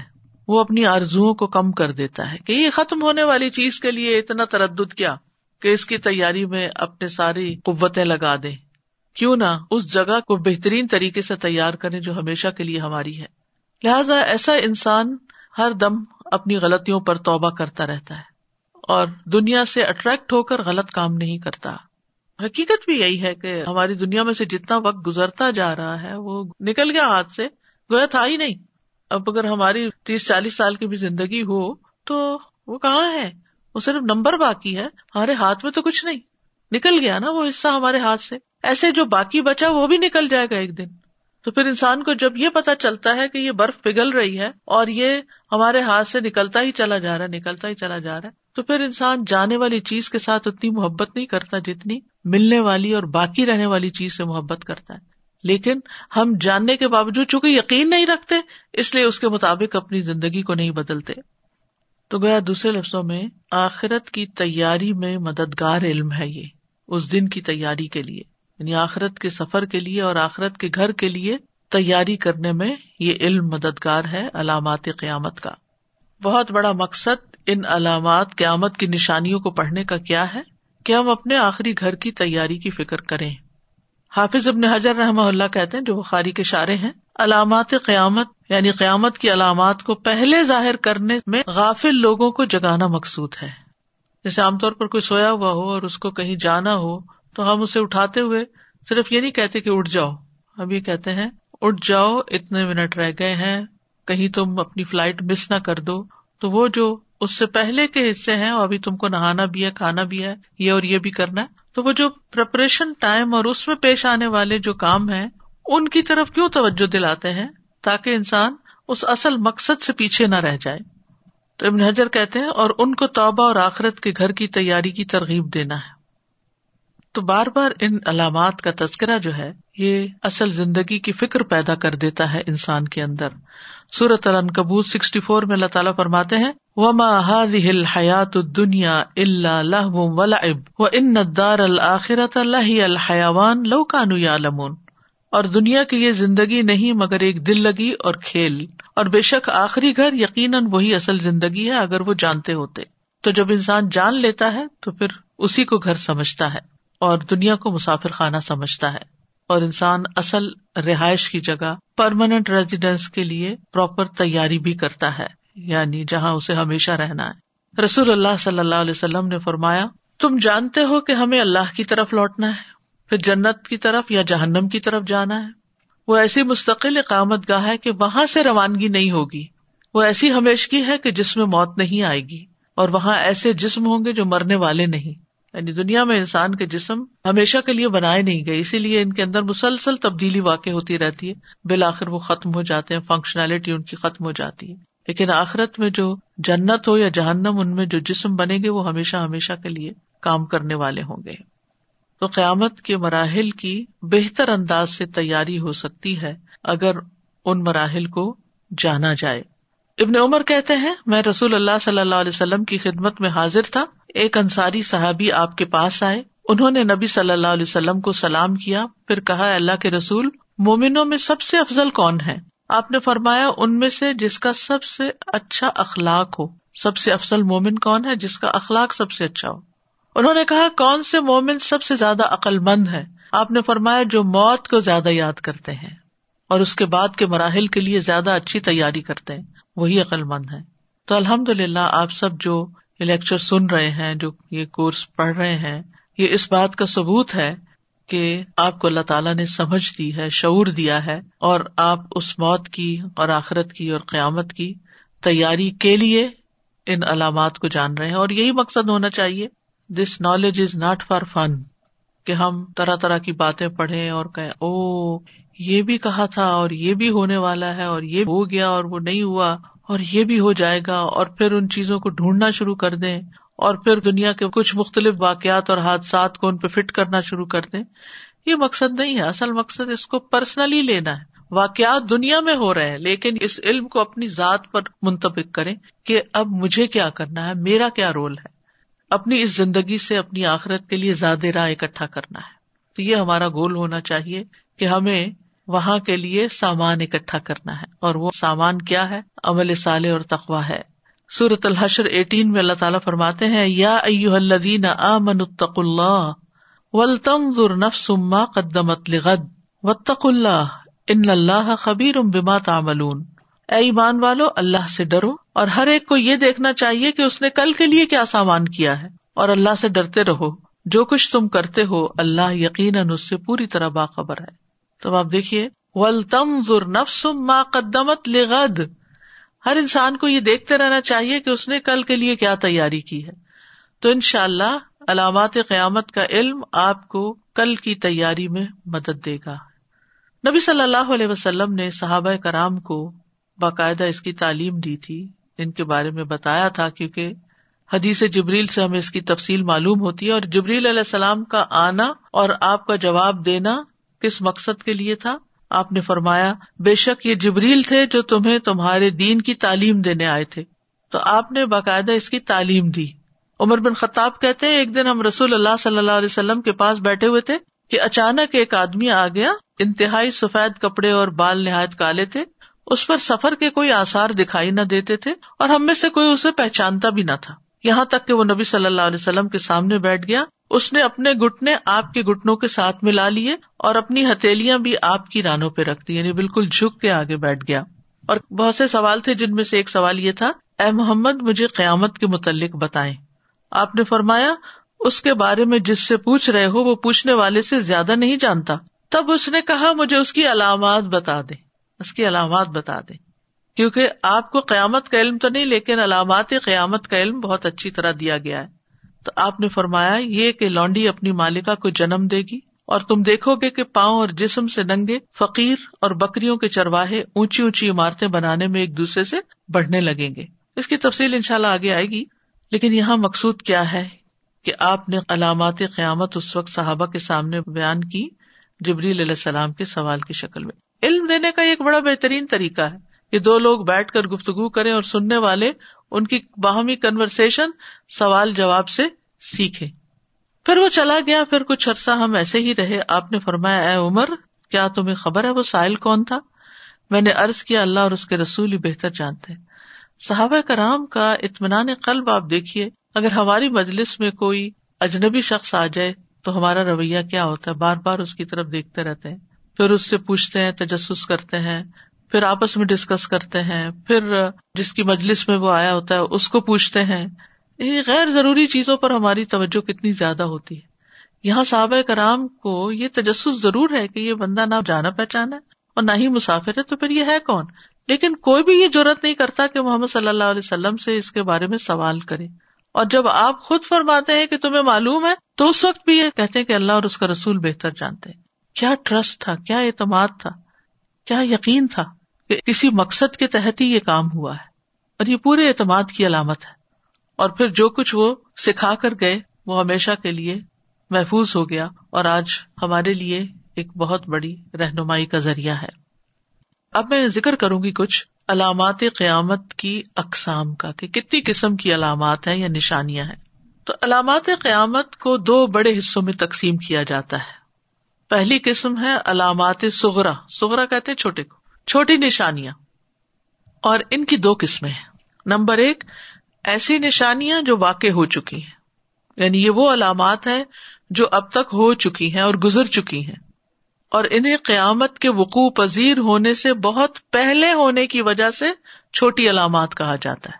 وہ اپنی آرزو کو کم کر دیتا ہے کہ یہ ختم ہونے والی چیز کے لیے اتنا تردد کیا کہ اس کی تیاری میں اپنے ساری قوتیں لگا دیں۔ کیوں نہ اس جگہ کو بہترین طریقے سے تیار کرے جو ہمیشہ کے لیے ہماری ہے۔ لہذا ایسا انسان ہر دم اپنی غلطیوں پر توبہ کرتا رہتا ہے۔ اور دنیا سے اٹریکٹ ہو کر غلط کام نہیں کرتا۔ حقیقت بھی یہی ہے کہ ہماری دنیا میں سے جتنا وقت گزرتا جا رہا ہے، وہ نکل گیا ہاتھ سے، گویا تھا ہی نہیں۔ اب اگر ہماری تیس چالیس سال کی بھی زندگی ہو تو وہ کہاں ہے؟ وہ صرف نمبر باقی ہے، ہمارے ہاتھ میں تو کچھ نہیں۔ نکل گیا نا وہ حصہ ہمارے ہاتھ سے۔ ایسے جو باقی بچا وہ بھی نکل جائے گا ایک دن۔ تو پھر انسان کو جب یہ پتا چلتا ہے کہ یہ برف پگھل رہی ہے اور یہ ہمارے ہاتھ سے نکلتا ہی چلا جا رہا ہے، نکلتا ہی چلا جا رہا ہے تو پھر انسان جانے والی چیز کے ساتھ اتنی محبت نہیں کرتا جتنی ملنے والی اور باقی رہنے والی چیز سے محبت کرتا ہے۔ لیکن ہم جاننے کے باوجود چونکہ یقین نہیں رکھتے، اس لیے اس کے مطابق اپنی زندگی کو نہیں بدلتے۔ تو گیا دوسرے لفظوں میں آخرت کی تیاری میں مددگار علم ہے یہ، اس دن کی تیاری کے لیے۔ یعنی آخرت کے سفر کے لیے اور آخرت کے گھر کے لیے تیاری کرنے میں یہ علم مددگار ہے علامات قیامت کا۔ بہت بڑا مقصد ان علامات قیامت کی نشانیوں کو پڑھنے کا کیا ہے کہ ہم اپنے آخری گھر کی تیاری کی فکر کریں۔ حافظ ابن حجر رحم اللہ کہتے ہیں جو بخاری کے اشارے ہیں، علامات قیامت یعنی قیامت کی علامات کو پہلے ظاہر کرنے میں غافل لوگوں کو جگانا مقصود ہے۔ جیسے عام طور پر کوئی سویا ہوا ہو اور اس کو کہیں جانا ہو، تو ہم اسے اٹھاتے ہوئے صرف یہ نہیں کہتے کہ اٹھ جاؤ۔ ہم یہ کہتے ہیں، اٹھ جاؤ، اتنے منٹ رہ گئے ہیں، کہیں تم اپنی فلائٹ مس نہ کر دو۔ تو وہ جو اس سے پہلے کے حصے ہیں اور ابھی تم کو نہانا بھی ہے، کھانا بھی ہے، یہ اور یہ بھی کرنا ہے۔ تو وہ جو پریپریشن ٹائم اور اس میں پیش آنے والے جو کام ہیں، ان کی طرف کیوں توجہ دلاتے ہیں؟ تاکہ انسان اس اصل مقصد سے پیچھے نہ رہ جائے۔ تو ابن حجر کہتے ہیں، اور ان کو توبہ اور آخرت کے گھر کی تیاری کی ترغیب دینا ہے۔ تو بار بار ان علامات کا تذکرہ جو ہے، یہ اصل زندگی کی فکر پیدا کر دیتا ہے انسان کے اندر۔ سورت العنکبوت سکسٹی فور میں اللہ تعالیٰ فرماتے ہیں، وما هذه حیات دنیا اللہ لہو ولعب و ان دار الآخرت اللہ الحیوان لو کانو یعلمون اور دنیا کی یہ زندگی نہیں، مگر ایک دل لگی اور کھیل۔ اور بے شک آخری گھر یقیناً وہی اصل زندگی ہے اگر وہ جانتے ہوتے۔ تو جب انسان جان لیتا ہے، تو پھر اسی کو گھر سمجھتا ہے اور دنیا کو مسافر خانہ سمجھتا ہے۔ اور انسان اصل رہائش کی جگہ پرماننٹ ریزیڈینس کے لیے پراپر تیاری بھی کرتا ہے یعنی جہاں اسے ہمیشہ رہنا ہے۔ رسول اللہ صلی اللہ علیہ وسلم نے فرمایا، تم جانتے ہو کہ ہمیں اللہ کی طرف لوٹنا ہے، پھر جنت کی طرف یا جہنم کی طرف جانا ہے۔ وہ ایسی مستقل اقامت گاہ ہے کہ وہاں سے روانگی نہیں ہوگی۔ وہ ایسی ہمیشگی ہے کہ جس میں موت نہیں آئے گی، اور وہاں ایسے جسم ہوں گے جو مرنے والے نہیں۔ یعنی دنیا میں انسان کے جسم ہمیشہ کے لیے بنائے نہیں گئے، اسی لیے ان کے اندر مسلسل تبدیلی واقع ہوتی رہتی ہے۔ بالآخر وہ ختم ہو جاتے ہیں فنکشنلٹی ان کی ختم ہو جاتی ہے۔ لیکن آخرت میں جو جنت ہو یا جہنم، ان میں جو جسم بنے گے، وہ ہمیشہ ہمیشہ کے لیے کام کرنے والے ہوں گے۔ تو قیامت کے مراحل کی بہتر انداز سے تیاری ہو سکتی ہے اگر ان مراحل کو جانا جائے۔ ابن عمر کہتے ہیں، میں رسول اللہ صلی اللہ علیہ وسلم کی خدمت میں حاضر تھا۔ ایک انصاری صحابی آپ کے پاس آئے۔ انہوں نے نبی صلی اللہ علیہ وسلم کو سلام کیا، پھر کہا اللہ کے رسول، مومنوں میں سب سے افضل کون ہے؟ آپ نے فرمایا، ان میں سے جس کا سب سے اچھا اخلاق ہو۔ سب سے افضل مومن کون ہے؟ جس کا اخلاق سب سے اچھا ہو۔ انہوں نے کہا، کون سے مومن سب سے زیادہ عقل مند ہے آپ نے فرمایا، جو موت کو زیادہ یاد کرتے ہیں اور اس کے بعد کے مراحل کے لیے زیادہ اچھی تیاری کرتے ہیں۔ وہی عقل مند ہے تو الحمد للہ آپ سب جو یہ لیکچر سن رہے ہیں، جو یہ کورس پڑھ رہے ہیں، یہ اس بات کا ثبوت ہے کہ آپ کو اللہ تعالیٰ نے سمجھ دی ہے، شعور دیا ہے اور آپ اس موت کی اور آخرت کی اور قیامت کی تیاری کے لیے ان علامات کو جان رہے ہیں اور یہی مقصد ہونا چاہیے۔ This knowledge is not for fun کہ ہم طرح طرح کی باتیں پڑھیں اور کہیں او یہ بھی کہا تھا اور یہ بھی ہونے والا ہے اور یہ ہو گیا اور وہ نہیں ہوا۔ اور یہ بھی ہو جائے گا اور پھر ان چیزوں کو ڈھونڈنا شروع کر دیں اور پھر دنیا کے کچھ مختلف واقعات اور حادثات کو ان پہ فٹ کرنا شروع کر دیں۔ یہ مقصد نہیں ہے۔ اصل مقصد اس کو پرسنلی لینا ہے۔ واقعات دنیا میں ہو رہے ہیں، لیکن اس علم کو اپنی ذات پر منتخب کریں کہ اب مجھے کیا کرنا ہے، میرا کیا رول ہے۔ اپنی اس زندگی سے اپنی آخرت کے لیے زیادہ راہ اکٹھا کرنا ہے۔ تو یہ ہمارا گول ہونا چاہیے کہ ہمیں وہاں کے لیے سامان اکٹھا کرنا ہے۔ اور وہ سامان کیا ہے؟ عمل سال اور تخوا ہے۔ سورت الحشر ایٹین میں اللہ تعالیٰ فرماتے ہیں، یا الدین آ اتق اللہ ولطم نفس ما قدمت لغد وطق اللہ ان اللہ خبیر بما تعملون۔ اے ایمان والو، اللہ سے ڈرو اور ہر ایک کو یہ دیکھنا چاہیے کہ اس نے کل کے لیے کیا سامان کیا ہے۔ اور اللہ سے ڈرتے رہو۔ جو کچھ تم کرتے ہو، اللہ یقیناً اس سے پوری طرح باخبر ہے۔ تو آپ دیکھیے ولتم ضر نفس ما قدمت لغد۔ ہر انسان کو یہ دیکھتے رہنا چاہیے کہ اس نے کل کے لیے کیا تیاری کی ہے۔ تو ان شاء اللہ علامات قیامت کا علم آپ کو کل کی تیاری میں مدد دے گا۔ نبی صلی اللہ علیہ وسلم نے صحابہ کرام کو باقاعدہ اس کی تعلیم دی تھی۔ ان کے بارے میں بتایا تھا کیونکہ حدیث جبریل سے ہمیں اس کی تفصیل معلوم ہوتی ہے اور جبریل علیہ السلام کا آنا اور آپ کا جواب دینا کس مقصد کے لیے تھا؟ آپ نے فرمایا، بے شک یہ جبریل تھے جو تمہیں تمہارے دین کی تعلیم دینے آئے تھے۔ تو آپ نے باقاعدہ اس کی تعلیم دی۔ عمر بن خطاب کہتے ہیں، ایک دن ہم رسول اللہ صلی اللہ علیہ وسلم کے پاس بیٹھے ہوئے تھے کہ اچانک ایک آدمی آ گیا، انتہائی سفید کپڑے اور بال نہایت کالے تھے۔ اس پر سفر کے کوئی آسار دکھائی نہ دیتے تھے اور ہم میں سے کوئی اسے پہچانتا بھی نہ تھا۔ یہاں تک کہ وہ نبی صلی اللہ علیہ وسلم کے سامنے بیٹھ گیا۔ اس نے اپنے گٹنے آپ کے گٹنوں کے ساتھ ملا لیے اور اپنی ہتھیلیاں بھی آپ کی رانوں پہ رکھ دی یعنی بالکل جھک کے آگے بیٹھ گیا۔ اور بہت سے سوال تھے جن میں سے ایک سوال یہ تھا، اے محمد، مجھے قیامت کے متعلق بتائیں۔ آپ نے فرمایا، اس کے بارے میں جس سے پوچھ رہے ہو، وہ پوچھنے والے سے زیادہ نہیں جانتا۔ تب اس نے کہا، مجھے اس کی علامات بتا دے اس کی علامات بتا دے کیونکہ آپ کو قیامت کا علم تو نہیں، لیکن علامات قیامت کا علم بہت اچھی طرح دیا گیا ہے۔ تو آپ نے فرمایا، یہ کہ لانڈی اپنی مالکا کو جنم دے گی، اور تم دیکھو گے کہ پاؤں اور جسم سے ننگے، فقیر اور بکریوں کے چرواہے اونچی اونچی عمارتیں بنانے میں ایک دوسرے سے بڑھنے لگیں گے۔ اس کی تفصیل ان شاء اللہ آگے آئے گی۔ لیکن یہاں مقصود کیا ہے کہ آپ نے علامات قیامت اس وقت صحابہ کے سامنے بیان کی جبری علیہ السلام کے سوال کی شکل میں۔ علم دینے کا ایک بڑا بہترین طریقہ ہے۔ کہ دو لوگ بیٹھ کر گفتگو کریں اور سننے والے ان کی باہمی کنورسن سوال جواب سے سیکھے پھر وہ چلا گیا، پھر کچھ عرصہ ہم ایسے ہی رہے۔ آپ نے فرمایا، اے عمر، کیا تمہیں خبر ہے وہ سائل کون تھا؟ میں نے ارض کیا، اللہ اور اس کے رسول ہی بہتر جانتے۔ صحابہ کرام کا اطمینان قلب آپ دیکھیے، اگر ہماری مجلس میں کوئی اجنبی شخص آ جائے تو ہمارا رویہ کیا ہوتا ہے؟ بار بار اس کی طرف دیکھتے رہتے ہیں۔ پھر اس سے پوچھتے ہیں، تجسس کرتے ہیں۔ پھر آپس میں ڈسکس کرتے ہیں، پھر جس کی مجلس میں وہ آیا ہوتا ہے، اس کو پوچھتے ہیں غیر ضروری چیزوں پر ہماری توجہ کتنی زیادہ ہوتی ہے؟ یہاں صحابہ کرام کو یہ تجسس ضرور ہے کہ یہ بندہ نہ جانا پہچانا ہے اور نہ ہی مسافر ہے، تو پھر یہ ہے کون؟ لیکن کوئی بھی یہ ضرورت نہیں کرتا کہ محمد صلی اللہ علیہ وسلم سے اس کے بارے میں سوال کرے۔ اور جب آپ خود فرماتے ہیں کہ تمہیں معلوم ہے، تو اس وقت بھی یہ کہتے ہیں کہ اللہ اور اس کا رسول بہتر جانتے کیا ٹرسٹ تھا؟ کیا اعتماد تھا؟ کیا یقین تھا؟ کہ کسی مقصد کے تحت ہی یہ کام ہوا ہے اور یہ پورے اعتماد کی علامت ہے اور پھر جو کچھ وہ سکھا کر گئے وہ ہمیشہ کے لیے محفوظ ہو گیا اور آج ہمارے لیے ایک بہت بڑی رہنمائی کا ذریعہ ہے۔ اب میں ذکر کروں گی کچھ علامات قیامت کی اقسام کا کہ کتنی قسم کی علامات ہیں یا نشانیاں ہیں۔ تو علامات قیامت کو دو بڑے حصوں میں تقسیم کیا جاتا ہے۔ پہلی قسم ہے علامات سغرا سغرا کہتے چھوٹے کو۔ چھوٹی نشانیاں اور ان کی دو قسمیں ہیں۔ نمبر ایک، ایسی نشانیاں جو واقع ہو چکی ہیں۔ یعنی یہ وہ علامات ہیں جو اب تک ہو چکی ہیں اور گزر چکی ہیں۔ اور انہیں قیامت کے وقوع پذیر ہونے سے بہت پہلے ہونے کی وجہ سے چھوٹی علامات کہا جاتا ہے۔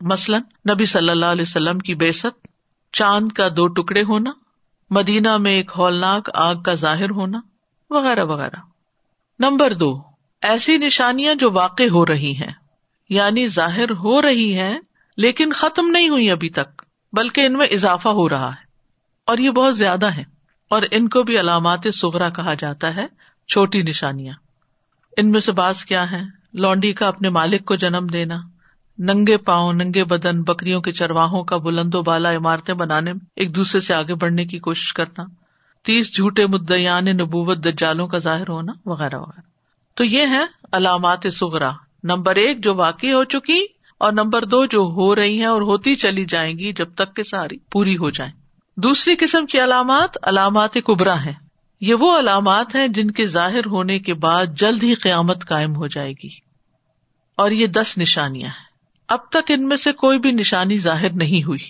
مثلاً، نبی صلی اللہ علیہ وسلم کی بےسط چاند کا دو ٹکڑے ہونا، مدینہ میں ایک ہولناک آگ کا ظاہر ہونا، وغیرہ وغیرہ۔ نمبر دو ایسی نشانیاں جو واقع ہو رہی ہیں یعنی ظاہر ہو رہی ہیں، لیکن ختم نہیں ہوئی ابھی تک، بلکہ ان میں اضافہ ہو رہا ہے۔ اور یہ بہت زیادہ ہے اور ان کو بھی علامات سغرا کہا جاتا ہے، چھوٹی نشانیاں۔ ان میں سے باز کیا ہے لونڈی کا اپنے مالک کو جنم دینا، ننگے پاؤں، ننگے بدن، بکریوں کے چرواہوں کا بلند و بالا عمارتیں بنانے میں ایک دوسرے سے آگے بڑھنے کی کوشش کرنا، تیس جھوٹے مدعیان نبوت دجالوں کا ظاہر ہونا، وغیرہ وغیرہ۔ تو یہ ہے علامات سغرا نمبر ایک جو واقع ہو چکی اور نمبر دو جو ہو رہی ہیں اور ہوتی چلی جائیں گی جب تک کہ ساری پوری ہو جائیں۔ دوسری قسم کی علامات علامات کبرا ہیں۔ یہ وہ علامات ہیں جن کے ظاہر ہونے کے بعد جلد ہی قیامت قائم ہو جائے گی۔ اور یہ دس نشانیاں ہیں۔ اب تک ان میں سے کوئی بھی نشانی ظاہر نہیں ہوئی۔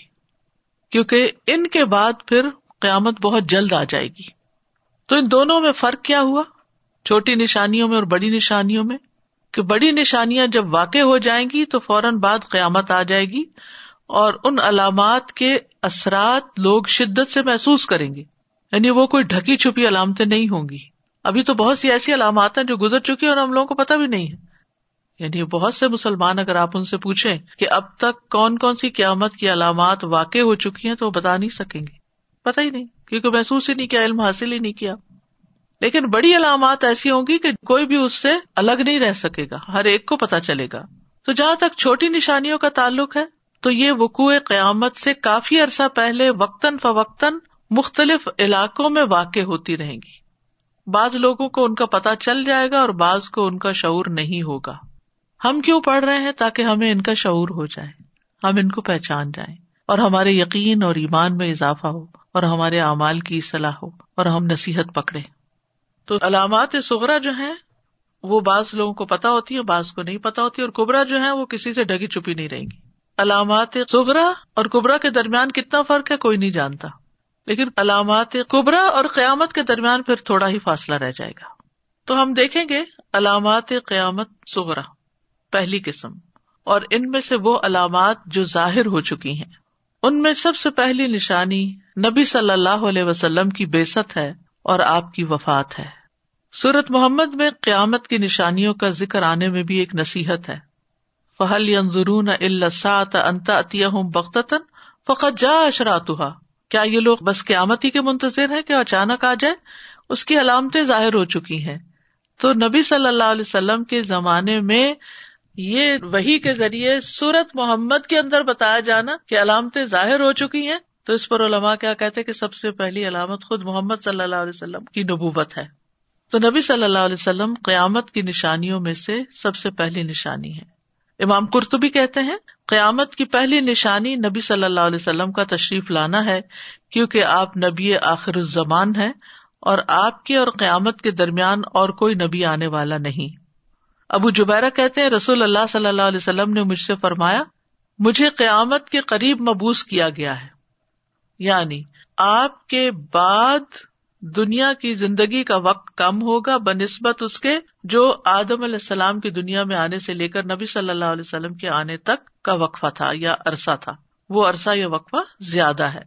کیونکہ ان کے بعد پھر قیامت بہت جلد آ جائے گی۔ تو ان دونوں میں فرق کیا ہوا؟ چھوٹی نشانیوں میں اور بڑی نشانیوں میں کہ بڑی نشانیاں جب واقع ہو جائیں گی تو فوراً بعد قیامت آ جائے گی اور ان علامات کے اثرات لوگ شدت سے محسوس کریں گے۔ یعنی وہ کوئی ڈھکی چھپی علامتیں نہیں ہوں گی۔ ابھی تو بہت سی ایسی علامات ہیں جو گزر چکی اور ہم لوگوں کو پتا بھی نہیں ہے۔ یعنی بہت سے مسلمان اگر آپ ان سے پوچھیں کہ اب تک کون کون سی قیامت کی علامات واقع ہو چکی ہیں تو وہ بتا نہیں سکیں گے۔ پتا ہی نہیں، کیونکہ محسوس ہی نہیں کیا، علم حاصل ہی نہیں کیا۔ لیکن بڑی علامات ایسی ہوں گی کہ کوئی بھی اس سے الگ نہیں رہ سکے گا، ہر ایک کو پتا چلے گا۔ تو جہاں تک چھوٹی نشانیوں کا تعلق ہے، تو یہ وقوع قیامت سے کافی عرصہ پہلے وقتاً فوقتاً مختلف علاقوں میں واقع ہوتی رہیں گی۔ بعض لوگوں کو ان کا پتا چل جائے گا اور بعض کو ان کا شعور نہیں ہوگا۔ ہم کیوں پڑھ رہے ہیں تاکہ ہمیں ان کا شعور ہو جائے؟ ہم ان کو پہچان جائیں۔ اور ہمارے یقین اور ایمان میں اضافہ ہو، اور ہمارے اعمال کی اصلاح ہو، اور ہم نصیحت پکڑے تو علامات سغرا جو ہے وہ بعض لوگوں کو پتا ہوتی ہے بعض کو نہیں پتا ہوتی، اور کبرا جو ہے وہ کسی سے ڈگی چپی نہیں رہیں گی۔ علامات سغرا اور کبرا کے درمیان کتنا فرق ہے، کوئی نہیں جانتا۔ لیکن علامات کبرا اور قیامت کے درمیان پھر تھوڑا ہی فاصلہ رہ جائے گا۔ تو ہم دیکھیں گے علامات قیامت سغرا پہلی قسم۔ اور ان میں سے وہ علامات جو ظاہر ہو چکی ہیں۔ ان میں سب سے پہلی نشانی نبی صلی اللہ علیہ وسلم کی بےست ہے اور آپ کی وفات ہے۔ سورت محمد میں قیامت کی نشانیوں کا ذکر آنے میں بھی ایک نصیحت ہے۔ فہل انتا بختن فقط جا اشراتها کیا یہ لوگ بس قیامت ہی کے منتظر ہیں کہ اچانک آ جائے اس کی علامتیں ظاہر ہو چکی ہیں۔ تو نبی صلی اللہ علیہ وسلم کے زمانے میں یہ وہی کے ذریعے سورت محمد کے اندر بتایا جانا کہ علامتیں ظاہر ہو چکی ہیں۔ تو اس پر علماء کیا کہتے کہ سب سے پہلی علامت خود محمد صلی اللہ علیہ وسلم کی نبوت ہے۔ تو نبی صلی اللہ علیہ وسلم قیامت کی نشانیوں میں سے سب سے پہلی نشانی ہے۔ امام قرطبی کہتے ہیں، قیامت کی پہلی نشانی نبی صلی اللہ علیہ وسلم کا تشریف لانا ہے، کیونکہ آپ نبی آخر الزمان ہے اور آپ کے اور قیامت کے درمیان اور کوئی نبی آنے والا نہیں۔ ابو جبیرا کہتے ہیں، رسول اللہ صلی اللہ علیہ وسلم نے مجھ سے فرمایا، مجھے قیامت کے قریب مبوس کیا گیا ہے۔ یعنی آپ کے بعد دنیا کی زندگی کا وقت کم ہوگا بہ نسبت اس کے جو آدم علیہ السلام کی دنیا میں آنے سے لے کر نبی صلی اللہ علیہ وسلم کے آنے تک کا وقفہ تھا یا عرصہ تھا۔ وہ عرصہ یا وقفہ زیادہ ہے۔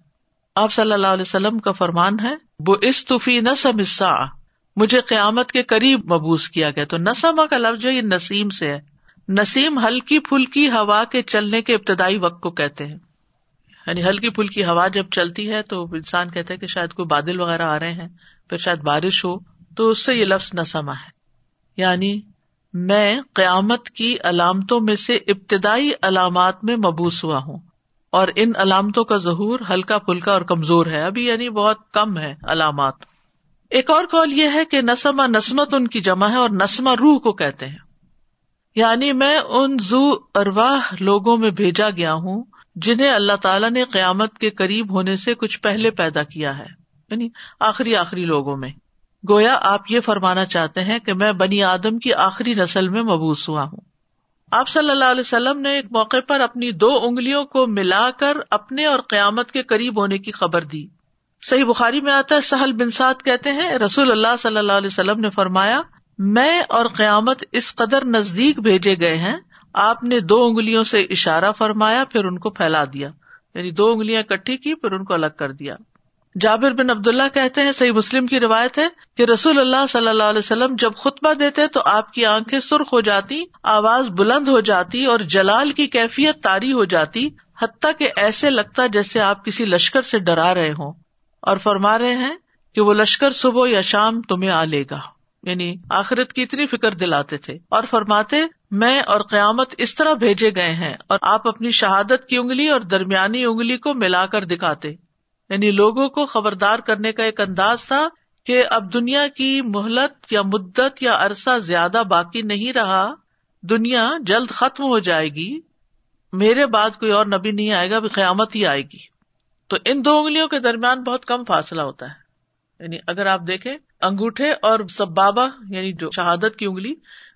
آپ صلی اللہ علیہ وسلم کا فرمان ہے وہ استفی نسمسا مجھے قیامت کے قریب مبوس کیا گیا۔ تو نسما کا لفظ یہ نسیم سے ہے۔ نسیم ہلکی پھلکی ہوا کے چلنے کے ابتدائی وقت کو کہتے ہیں۔ یعنی ہلکی پھلکی ہوا جب چلتی ہے تو انسان کہتا ہے کہ شاید کوئی بادل وغیرہ آ رہے ہیں، پھر شاید بارش ہو، تو اس سے یہ لفظ نسما ہے۔ یعنی میں قیامت کی علامتوں میں سے ابتدائی علامات میں مبوس ہوا ہوں۔ اور ان علامتوں کا ظہور ہلکا پھلکا اور کمزور ہے۔ ابھی یعنی بہت کم ہے علامات۔ ایک اور قول یہ ہے کہ نسما نسمت ان کی جمع ہے اور نسما روح کو کہتے ہیں۔ یعنی میں ان زو ارواہ لوگوں میں بھیجا گیا ہوں جنہیں اللہ تعالیٰ نے قیامت کے قریب ہونے سے کچھ پہلے پیدا کیا ہے۔ یعنی آخری آخری لوگوں میں۔ گویا آپ یہ فرمانا چاہتے ہیں کہ میں بنی آدم کی آخری نسل میں مبوس ہوا ہوں۔ آپ صلی اللہ علیہ وسلم نے ایک موقع پر اپنی دو انگلیوں کو ملا کر اپنے اور قیامت کے قریب ہونے کی خبر دی۔ صحیح بخاری میں آتا ہے، سہل بن سعد کہتے ہیں، رسول اللہ صلی اللہ علیہ وسلم نے فرمایا، میں اور قیامت اس قدر نزدیک بھیجے گئے ہیں آپ نے دو انگلیوں سے اشارہ فرمایا، پھر ان کو پھیلا دیا۔ یعنی دو انگلیاں کٹھی کی، پھر ان کو الگ کر دیا۔ جابر بن عبد اللہ کہتے ہیں، صحیح مسلم کی روایت ہے کہ رسول اللہ صلی اللہ علیہ وسلم جب خطبہ دیتے تو آپ کی آنکھیں سرخ ہو جاتی، آواز بلند ہو جاتی اور جلال کی کیفیت تاری ہو جاتی، حتیٰ کہ ایسے لگتا جیسے آپ کسی لشکر سے ڈرا رہے ہوں۔ اور فرما رہے ہیں کہ وہ لشکر صبح یا شام تمہیں آ لے گا۔ یعنی آخرت کی اتنی فکر دلاتے تھے اور فرماتے، میں اور قیامت اس طرح بھیجے گئے ہیں اور آپ اپنی شہادت کی انگلی اور درمیانی انگلی کو ملا کر دکھاتے۔ یعنی لوگوں کو خبردار کرنے کا ایک انداز تھا کہ اب دنیا کی مہلت یا مدت یا عرصہ زیادہ باقی نہیں رہا، دنیا جلد ختم ہو جائے گی، میرے بعد کوئی اور نبی نہیں آئے گا قیامت ہی آئے گی۔ تو ان دو انگلیوں کے درمیان بہت کم فاصلہ ہوتا ہے۔ یعنی اگر آپ دیکھیں انگوٹھے اور سب بابا یعنی جو شہادت کی انگلی،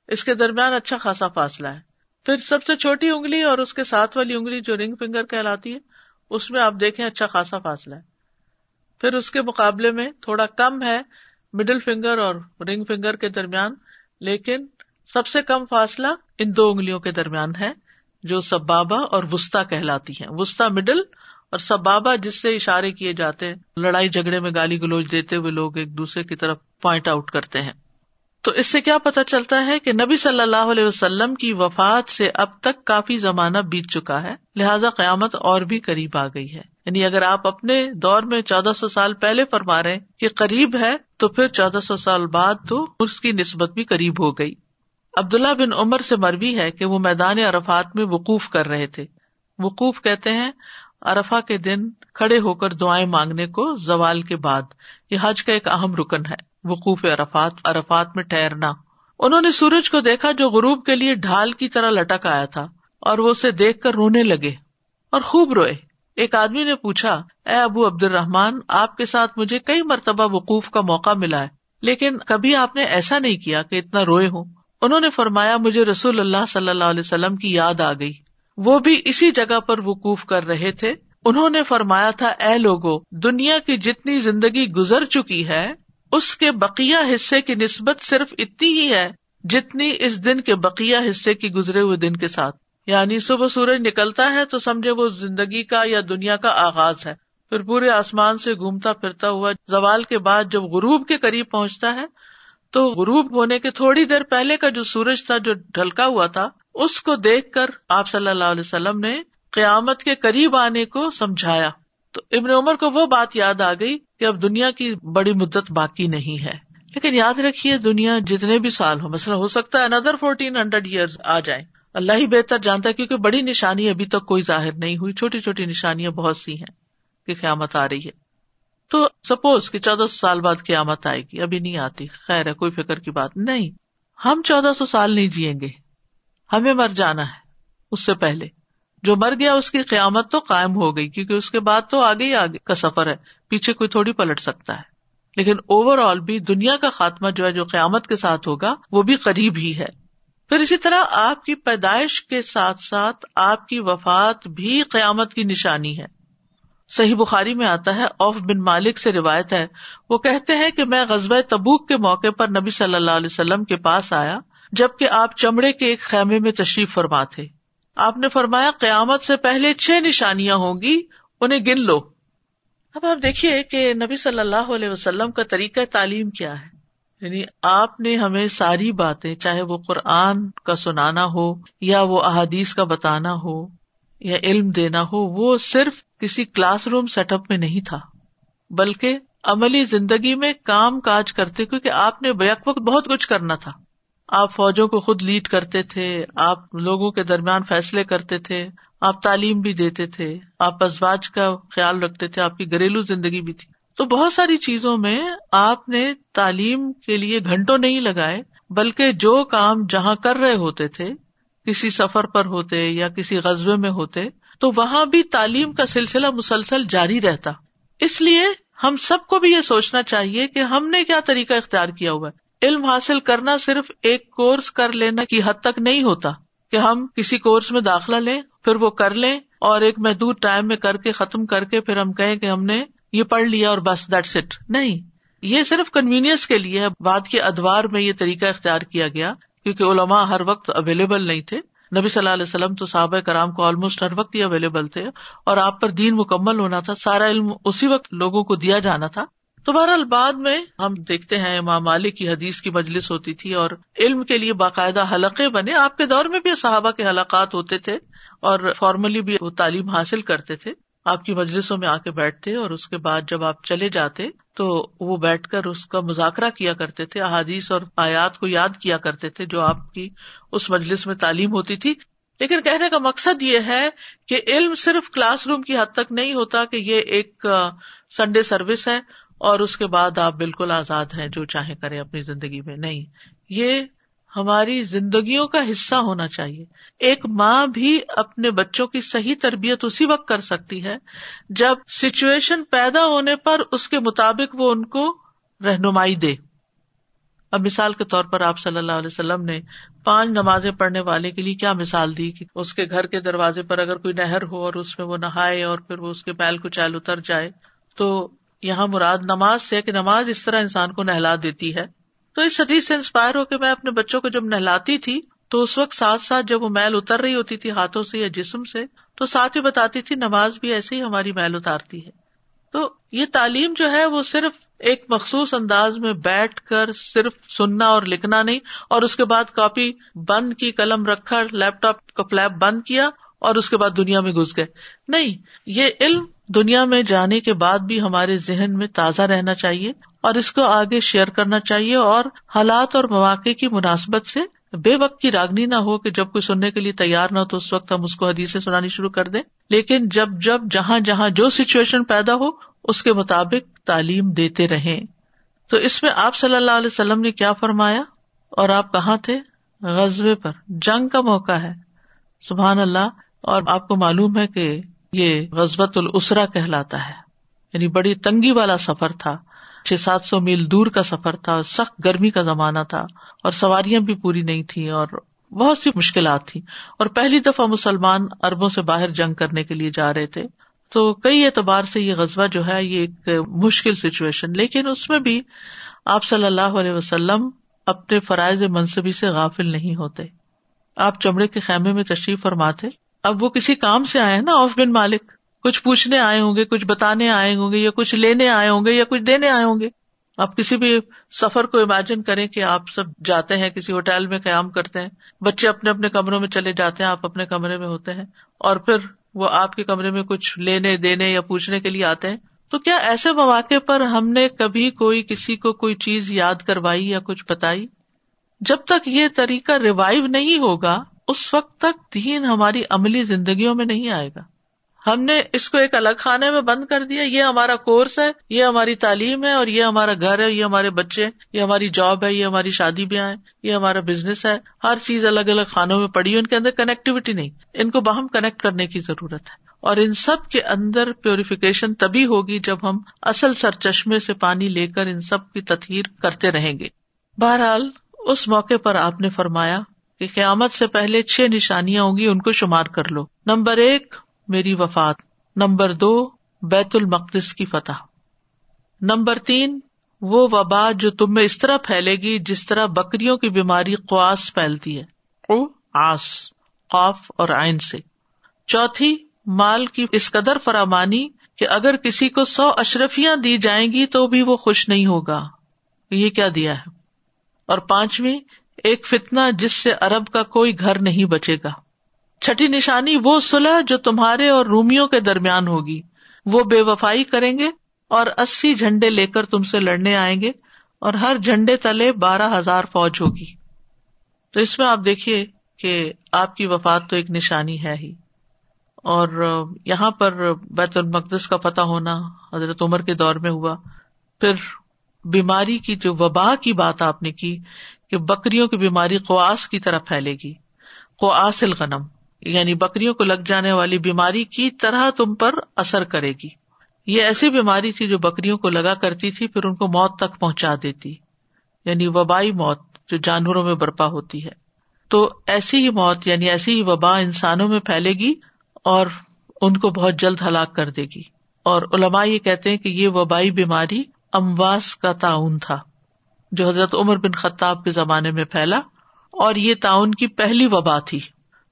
اس کے درمیان اچھا خاصا فاصلہ ہے۔ پھر سب سے چھوٹی انگلی اور اس کے ساتھ والی انگلی جو رنگ فنگر کہلاتی ہے، اس میں آپ دیکھیں اچھا خاصا فاصلہ ہے۔ پھر اس کے مقابلے میں تھوڑا کم ہے مڈل فنگر اور رنگ فنگر کے درمیان، لیکن سب سے کم فاصلہ ان دو انگلیوں کے درمیان ہے جو سبابا اور وسطی کہلاتی ہے وسطی مڈل اور سبابا جس سے اشارے کیے جاتے ہیں، لڑائی جھگڑے میں گالی گلوچ دیتے ہوئے لوگ ایک دوسرے کی طرف پوائنٹ آؤٹ کرتے ہیں۔ تو اس سے کیا پتا چلتا ہے کہ نبی صلی اللہ علیہ وسلم کی وفات سے اب تک کافی زمانہ بیت چکا ہے، لہٰذا قیامت اور بھی قریب آ گئی ہے۔ یعنی اگر آپ اپنے دور میں چودہ سو سال پہلے فرما رہے کہ قریب ہے، تو پھر چودہ سو سال بعد تو اس کی نسبت بھی قریب ہو گئی۔ عبداللہ بن عمر سے مربی ہے کہ وہ میدان عرفات میں وقوف کر رہے تھے۔ وقوف کہتے ہیں ارفا کے دن کھڑے ہو کر دعائیں مانگنے کو زوال کے بعد یہ حج کا ایک اہم رکن ہے۔ وقوف ارفات ارفات میں ٹھہرنا۔ انہوں نے سورج کو دیکھا جو غروب کے لیے ڈھال کی طرح لٹک آیا تھا اور وہ اسے دیکھ کر رونے لگے اور خوب روئے۔ ایک آدمی نے پوچھا، اے ابو عبد الرحمان آپ کے ساتھ مجھے کئی مرتبہ وقوف کا موقع ملا ہے، لیکن کبھی آپ نے ایسا نہیں کیا کہ اتنا روئے ہوں؟ انہوں نے فرمایا، مجھے رسول اللہ صلی اللہ علیہ وسلم کی یاد آ گئی۔ وہ بھی اسی جگہ پر وقوف کر رہے تھے۔ انہوں نے فرمایا تھا، اے لوگو، دنیا کی جتنی زندگی گزر چکی ہے، اس کے بقیہ حصے کی نسبت صرف اتنی ہی ہے جتنی اس دن کے بقیہ حصے کی گزرے ہوئے دن کے ساتھ۔ یعنی صبح سورج نکلتا ہے تو سمجھے وہ زندگی کا یا دنیا کا آغاز ہے۔ پھر پورے آسمان سے گھومتا پھرتا ہوا زوال کے بعد جب غروب کے قریب پہنچتا ہے تو غروب ہونے کے تھوڑی دیر پہلے کا جو سورج تھا جو ڈھلکا ہوا تھا، اس کو دیکھ کر آپ صلی اللہ علیہ وسلم نے قیامت کے قریب آنے کو سمجھایا۔ تو ابن عمر کو وہ بات یاد آ گئی کہ اب دنیا کی بڑی مدت باقی نہیں ہے۔ لیکن یاد رکھیے، دنیا جتنے بھی سال ہو مثلا ہو سکتا ہے اندر فورٹین ہنڈریڈ ایئر آ جائیں۔ اللہ ہی بہتر جانتا ہے کیونکہ بڑی نشانی ابھی تک کوئی ظاہر نہیں ہوئی، چھوٹی چھوٹی نشانیاں بہت سی ہیں کہ قیامت آ رہی ہے۔ تو سپوز کہ چودہ سو سال بعد قیامت آئے گی، ابھی نہیں آتی، خیر ہے، کوئی فکر کی بات نہیں۔ ہم چودہ سو سال نہیں جیئیں گے، ہمیں مر جانا ہے اس سے پہلے۔ جو مر گیا، اس کی قیامت تو قائم ہو گئی، کیونکہ اس کے بعد تو آگے ہی آگے کا سفر ہے۔ پیچھے کوئی تھوڑی پلٹ سکتا ہے۔ لیکن اوور آل بھی دنیا کا خاتمہ جو ہے، جو قیامت کے ساتھ ہوگا، وہ بھی قریب ہی ہے۔ پھر اسی طرح آپ کی پیدائش کے ساتھ ساتھ آپ کی وفات بھی قیامت کی نشانی ہے۔ صحیح بخاری میں آتا ہے اوف بن مالک سے روایت ہے۔ وہ کہتے ہیں کہ میں غزب تبوک کے موقع پر نبی صلی اللہ علیہ وسلم کے پاس آیا، جبکہ آپ چمڑے کے ایک خیمے میں تشریف فرما تھے۔ آپ نے فرمایا، قیامت سے پہلے چھ نشانیاں ہوں گی، انہیں گن لو۔ اب آپ دیکھیے کہ نبی صلی اللہ علیہ وسلم کا طریقہ تعلیم کیا ہے۔ یعنی آپ نے ہمیں ساری باتیں، چاہے وہ قرآن کا سنانا ہو یا وہ احادیث کا بتانا ہو یا علم دینا ہو، وہ صرف کسی کلاس روم سیٹ اپ میں نہیں تھا، بلکہ عملی زندگی میں کام کاج کرتے، کیونکہ آپ نے بیک وقت بہت کچھ کرنا تھا۔ آپ فوجوں کو خود لیڈ کرتے تھے، آپ لوگوں کے درمیان فیصلے کرتے تھے، آپ تعلیم بھی دیتے تھے، آپ ازواج کا خیال رکھتے تھے، آپ کی گھریلو زندگی بھی تھی۔ تو بہت ساری چیزوں میں آپ نے تعلیم کے لیے گھنٹوں نہیں لگائے، بلکہ جو کام جہاں کر رہے ہوتے تھے کسی سفر پر ہوتے یا کسی غزبے میں ہوتے، تو وہاں بھی تعلیم کا سلسلہ مسلسل جاری رہتا۔ اس لیے ہم سب کو بھی یہ سوچنا چاہیے کہ ہم نے کیا طریقہ اختیار کیا ہوا ہے۔ علم حاصل کرنا صرف ایک کورس کر لینا کی حد تک نہیں ہوتا کہ ہم کسی کورس میں داخلہ لیں، پھر وہ کر لیں اور ایک محدود ٹائم میں کر کے ختم کر کے پھر ہم کہیں کہ ہم نے یہ پڑھ لیا اور بس دیٹ اٹ نہیں، یہ صرف کنوینئنس کے لیے بعد کے ادوار میں یہ طریقہ اختیار کیا گیا۔ کیونکہ علماء ہر وقت اویلیبل نہیں تھے۔ نبی صلی اللہ علیہ وسلم تو صحابہ کرام کو آلموسٹ ہر وقت ہی اویلیبل تھے اور آپ پر دین مکمل ہونا تھا۔ سارا علم اسی وقت لوگوں کو دیا جانا تھا۔ تو بہرحال بعد میں ہم دیکھتے ہیں امام مالک کی حدیث کی مجلس ہوتی تھی اور علم کے لیے باقاعدہ حلقے بنے۔ آپ کے دور میں بھی صحابہ کے حلقات ہوتے تھے اور فارملی بھی وہ تعلیم حاصل کرتے تھے۔ آپ کی مجلسوں میں آ کے بیٹھتے اور اس کے بعد جب آپ چلے جاتے تو وہ بیٹھ کر اس کا مذاکرہ کیا کرتے تھے، احادیث اور آیات کو یاد کیا کرتے تھے جو آپ کی اس مجلس میں تعلیم ہوتی تھی۔ لیکن کہنے کا مقصد یہ ہے کہ علم صرف کلاس روم کی حد تک نہیں ہوتا کہ یہ ایک سنڈے سروس ہے اور اس کے بعد آپ بالکل آزاد ہیں جو چاہے کریں اپنی زندگی میں۔ نہیں، یہ ہماری زندگیوں کا حصہ ہونا چاہیے۔ ایک ماں بھی اپنے بچوں کی صحیح تربیت اسی وقت کر سکتی ہے جب سچویشن پیدا ہونے پر اس کے مطابق وہ ان کو رہنمائی دے۔ اب مثال کے طور پر آپ صلی اللہ علیہ وسلم نے پانچ نمازیں پڑھنے والے کے لیے کیا مثال دی کہ اس کے گھر کے دروازے پر اگر کوئی نہر ہو اور اس میں وہ نہائے اور پھر وہ اس کے پیل کو چال اتر جائے تو یہاں مراد نماز سے کہ نماز اس طرح انسان کو نہلا دیتی ہے۔ تو اس حدیث سے انسپائر ہو کے میں اپنے بچوں کو جب نہلاتی تھی تو اس وقت ساتھ ساتھ جب وہ میل اتر رہی ہوتی تھی ہاتھوں سے یا جسم سے، تو ساتھ ہی بتاتی تھی، نماز بھی ایسے ہی ہماری میل اتارتی ہے۔ تو یہ تعلیم جو ہے وہ صرف ایک مخصوص انداز میں بیٹھ کر صرف سننا اور لکھنا نہیں، اور اس کے بعد کاپی بند کی، قلم رکھا، لیپ ٹاپ کا فلیپ بند کیا اور اس کے بعد دنیا میں گھس گئے۔ نہیں، یہ علم دنیا میں جانے کے بعد بھی ہمارے ذہن میں تازہ رہنا چاہیے۔ اور اس کو آگے شیئر کرنا چاہیے اور حالات اور مواقع کی مناسبت سے بے وقت کی راگنی نہ ہو کہ جب کوئی سننے کے لیے تیار نہ ہو تو اس وقت ہم اس کو حدیث سنانی شروع کر دیں۔ لیکن جب جب جہاں جہاں جو سچویشن پیدا ہو، اس کے مطابق تعلیم دیتے رہے تو اس میں آپ صلی اللہ علیہ وسلم نے کیا فرمایا؟ اور آپ کہاں تھے؟ غزبے پر۔ جنگ کا موقع ہے۔ سبحان اللہ۔ اور آپ کو معلوم ہے کہ یہ غزبت الاسرا کہلاتا ہے۔ یعنی بڑی تنگی والا سفر تھا۔ چھ سات سو میل دور کا سفر تھا، سخت گرمی کا زمانہ تھا اور سواریاں بھی پوری نہیں تھی اور بہت سی مشکلات تھی اور پہلی دفعہ مسلمان اربوں سے باہر جنگ کرنے کے لیے جا رہے تھے۔ تو کئی اعتبار سے یہ غزبہ جو ہے، یہ ایک مشکل سچویشن لیکن اس میں بھی آپ صلی اللہ علیہ وسلم اپنے فرائض منصبی سے غافل نہیں ہوتے۔ آپ چمڑے کے خیمے میں تشریف فرماتے، اب وہ کسی کام سے آئے نا آف بن مالک؟ کچھ پوچھنے آئے ہوں گے، کچھ بتانے آئے ہوں گے، یا کچھ لینے آئے ہوں گے یا کچھ دینے آئے ہوں گے۔ آپ کسی بھی سفر کو امیجن کریں کہ آپ سب جاتے ہیں، کسی ہوٹل میں قیام کرتے ہیں۔ بچے اپنے اپنے کمروں میں چلے جاتے ہیں، آپ اپنے کمرے میں ہوتے ہیں۔ اور پھر وہ آپ کے کمرے میں کچھ لینے، دینے یا پوچھنے کے لیے آتے ہیں۔ تو کیا ایسے مواقع پر ہم نے کبھی کوئی کسی کو کوئی چیز یاد کروائی یا کچھ بتائی؟ جب تک یہ طریقہ ریوائو نہیں ہوگا، اس وقت تک دین ہماری عملی زندگیوں میں نہیں آئے گا۔ ہم نے اس کو ایک الگ خانے میں بند کر دیا. یہ ہمارا کورس ہے، یہ ہماری تعلیم ہے، اور یہ ہمارا گھر ہے، یہ ہمارے بچے یہ ہماری جاب ہے، یہ ہماری شادی بیاہ ہے، یہ ہمارا بزنس ہے. ہر چیز الگ الگ خانوں میں پڑی ہے ان کے اندر کنیکٹیوٹی نہیں. ان کو باہم کنیکٹ کرنے کی ضرورت ہے۔ اور ان سب کے اندر پیوریفیکیشن تبھی ہوگی جب ہم اصل سر چشمے سے پانی لے کر ان سب کی تطہیر کرتے رہیں گے۔ بہرحال، اس موقع پر آپ نے فرمایا کہ قیامت سے پہلے چھ نشانیاں ہوں گی، ان کو شمار کر لو۔ نمبر ایک میری وفات۔ نمبر دو، بیت المقدس کی فتح۔ نمبر تین، وہ وبا جو تم میں اس طرح پھیلے گی جس طرح بکریوں کی بیماری قواس پھیلتی ہے۔ آس خوف اور آئن سے۔ چوتھی، مال کی اس قدر فرامانی کہ اگر کسی کو سو اشرفیاں دی جائیں گی تو بھی وہ خوش نہیں ہوگا۔ یہ کیا دیا ہے؟ اور پانچویں، ایک فتنا جس سے ارب کا کوئی گھر نہیں بچے گا۔ چھٹی نشانی وہ سلح جو تمہارے اور رومیوں کے درمیان ہوگی۔ وہ بے وفائی کریں گے اور اسی جھنڈے لے کر تم سے لڑنے آئیں گے اور ہر جھنڈے تلے بارہ ہزار فوج ہوگی۔ تو اس میں آپ دیکھیے کہ آپ کی وفات تو ایک نشانی ہے ہی۔ اور یہاں پر بیت المقدس کا فتح ہونا حضرت عمر کے دور میں ہوا۔ پھر بیماری کی جو وبا کی بات آپ نے کی کہ بکریوں کی بیماری قواس کی طرح پھیلے گی۔ قواس الغنم۔ یعنی بکریوں کو لگ جانے والی بیماری کی طرح تم پر اثر کرے گی۔ یہ ایسی بیماری تھی جو بکریوں کو لگا کرتی تھی، پھر ان کو موت تک پہنچا دیتی۔ یعنی وبائی موت جو جانوروں میں برپا ہوتی ہے۔ تو ایسی ہی موت یعنی ایسی ہی وبا انسانوں میں پھیلے گی اور ان کو بہت جلد ہلاک کر دے گی۔ اور علماء یہ کہتے ہیں کہ یہ وبائی بیماری امواس کا تعاون تھا، جو حضرت عمر بن خطاب کے زمانے میں پھیلا۔ اور یہ تعاون کی پہلی وبا تھی۔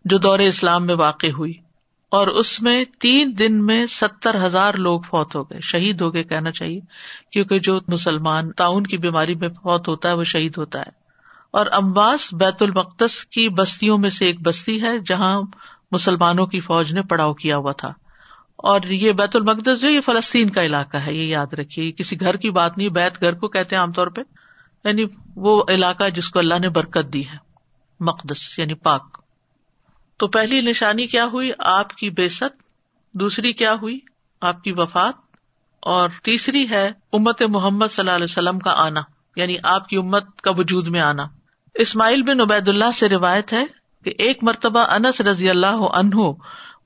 جو دور اسلام میں واقع ہوئی اور اس میں تین دن میں ستر ہزار لوگ فوت ہو گئے، شہید ہو گئے کہنا چاہیے، کیونکہ جو مسلمان تعاون کی بیماری میں فوت ہوتا ہے، وہ شہید ہوتا ہے۔ اور امباس بیت المقدس کی بستیوں میں سے ایک بستی ہے، جہاں مسلمانوں کی فوج نے پڑاؤ کیا ہوا تھا۔ اور یہ بیت المقدس جو یہ فلسطین کا علاقہ ہے، یہ یاد رکھیے کسی گھر کی بات نہیں، بیت گھر کو کہتے ہیں عام طور پہ۔ یعنی وہ علاقہ جس کو اللہ نے برکت دی ہے، مقدس یعنی پاک۔ تو پہلی نشانی کیا ہوئی؟ آپ کی بےست دوسری کیا ہوئی؟ آپ کی وفات، اور تیسری ہے امت محمد صلی اللہ علیہ وسلم کا آنا یعنی آپ کی امت کا وجود میں آنا۔ اسماعیل بن عبید اللہ سے روایت ہے کہ ایک مرتبہ انس رضی اللہ عنہ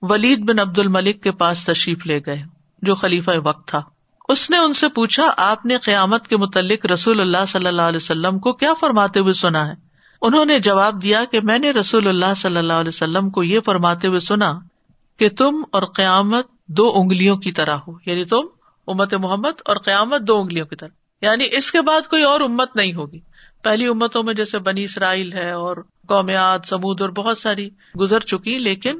ولید بن عبد الملک کے پاس تشریف لے گئے، جو خلیفہ وقت تھا۔ اس نے ان سے پوچھا، آپ نے قیامت کے متعلق رسول اللہ صلی اللہ علیہ وسلم کو کیا فرماتے ہوئے سنا ہے؟ انہوں نے جواب دیا کہ میں نے رسول اللہ صلی اللہ علیہ وسلم کو یہ فرماتے ہوئے سنا کہ تم اور قیامت دو انگلیوں کی طرح ہو۔ یعنی تم امت محمد اور قیامت دو انگلیوں کی طرح۔ یعنی اس کے بعد کوئی اور امت نہیں ہوگی۔ پہلی امتوں میں جیسے بنی اسرائیل ہے اور قومیات سمود اور بہت ساری گزر چکی، لیکن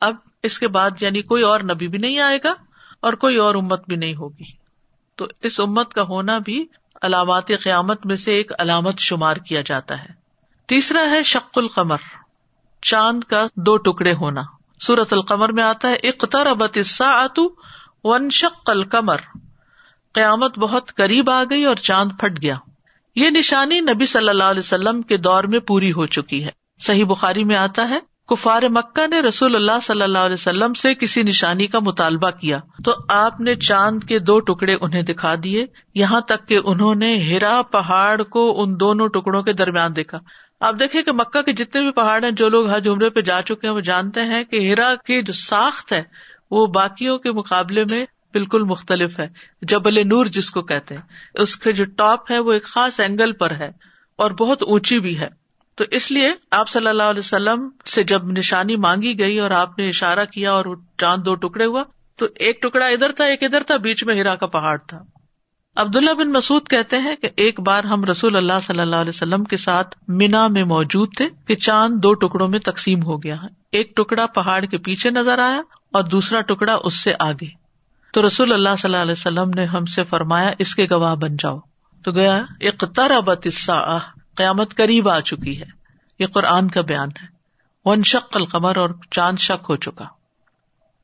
اب اس کے بعد یعنی کوئی اور نبی بھی نہیں آئے گا اور کوئی اور امت بھی نہیں ہوگی۔ تو اس امت کا ہونا بھی علامات قیامت میں سے ایک علامت شمار کیا جاتا ہے۔ تیسرا ہے شک القمر، چاند کا دو ٹکڑے ہونا۔ سورت القمر میں آتا ہے اختر ابت اتو ون شک القمر۔ قیامت بہت قریب آ گئی اور چاند پھٹ گیا۔ یہ نشانی نبی صلی اللہ علیہ وسلم کے دور میں پوری ہو چکی ہے۔ صحیح بخاری میں آتا ہے، کفار مکہ نے رسول اللہ صلی اللہ علیہ وسلم سے کسی نشانی کا مطالبہ کیا۔ تو آپ نے چاند کے دو ٹکڑے انہیں دکھا دیے، یہاں تک کہ انہوں نے ہرا پہاڑ کو ان دونوں ٹکڑوں کے درمیان دیکھا۔ آپ دیکھیں کہ مکہ کے جتنے بھی پہاڑ ہیں، جو لوگ حج عمرے پہ جا چکے ہیں، وہ جانتے ہیں کہ ہیرا کی جو ساخت ہے، وہ باقیوں کے مقابلے میں بالکل مختلف ہے۔ جبل نور جس کو کہتے ہیں۔ اس کے جو ٹاپ ہے، وہ ایک خاص اینگل پر ہے اور بہت اونچی بھی ہے۔ تو اس لیے آپ صلی اللہ علیہ وسلم سے جب نشانی مانگی گئی اور آپ نے اشارہ کیا اور چاند دو ٹکڑے ہوا، تو ایک ٹکڑا ادھر تھا، ایک ادھر تھا، بیچ میں ہیرا کا پہاڑ تھا۔ عبداللہ بن مسعد کہتے ہیں کہ ایک بار ہم رسول اللہ صلی اللہ علیہ وسلم کے ساتھ مینا میں موجود تھے کہ چاند دو ٹکڑوں میں تقسیم ہو گیا ایک ٹکڑا پہاڑ کے پیچھے نظر آیا اور دوسرا ٹکڑا اس سے آگے۔ تو رسول اللہ صلی اللہ علیہ وسلم نے ہم سے فرمایا، اس کے گواہ بن جاؤ۔ تو گیا اقتربت الساعہ، قیامت قریب آ چکی ہے۔ یہ قرآن کا بیان ہے۔ ون شق القمر اور چاند شک ہو چکا۔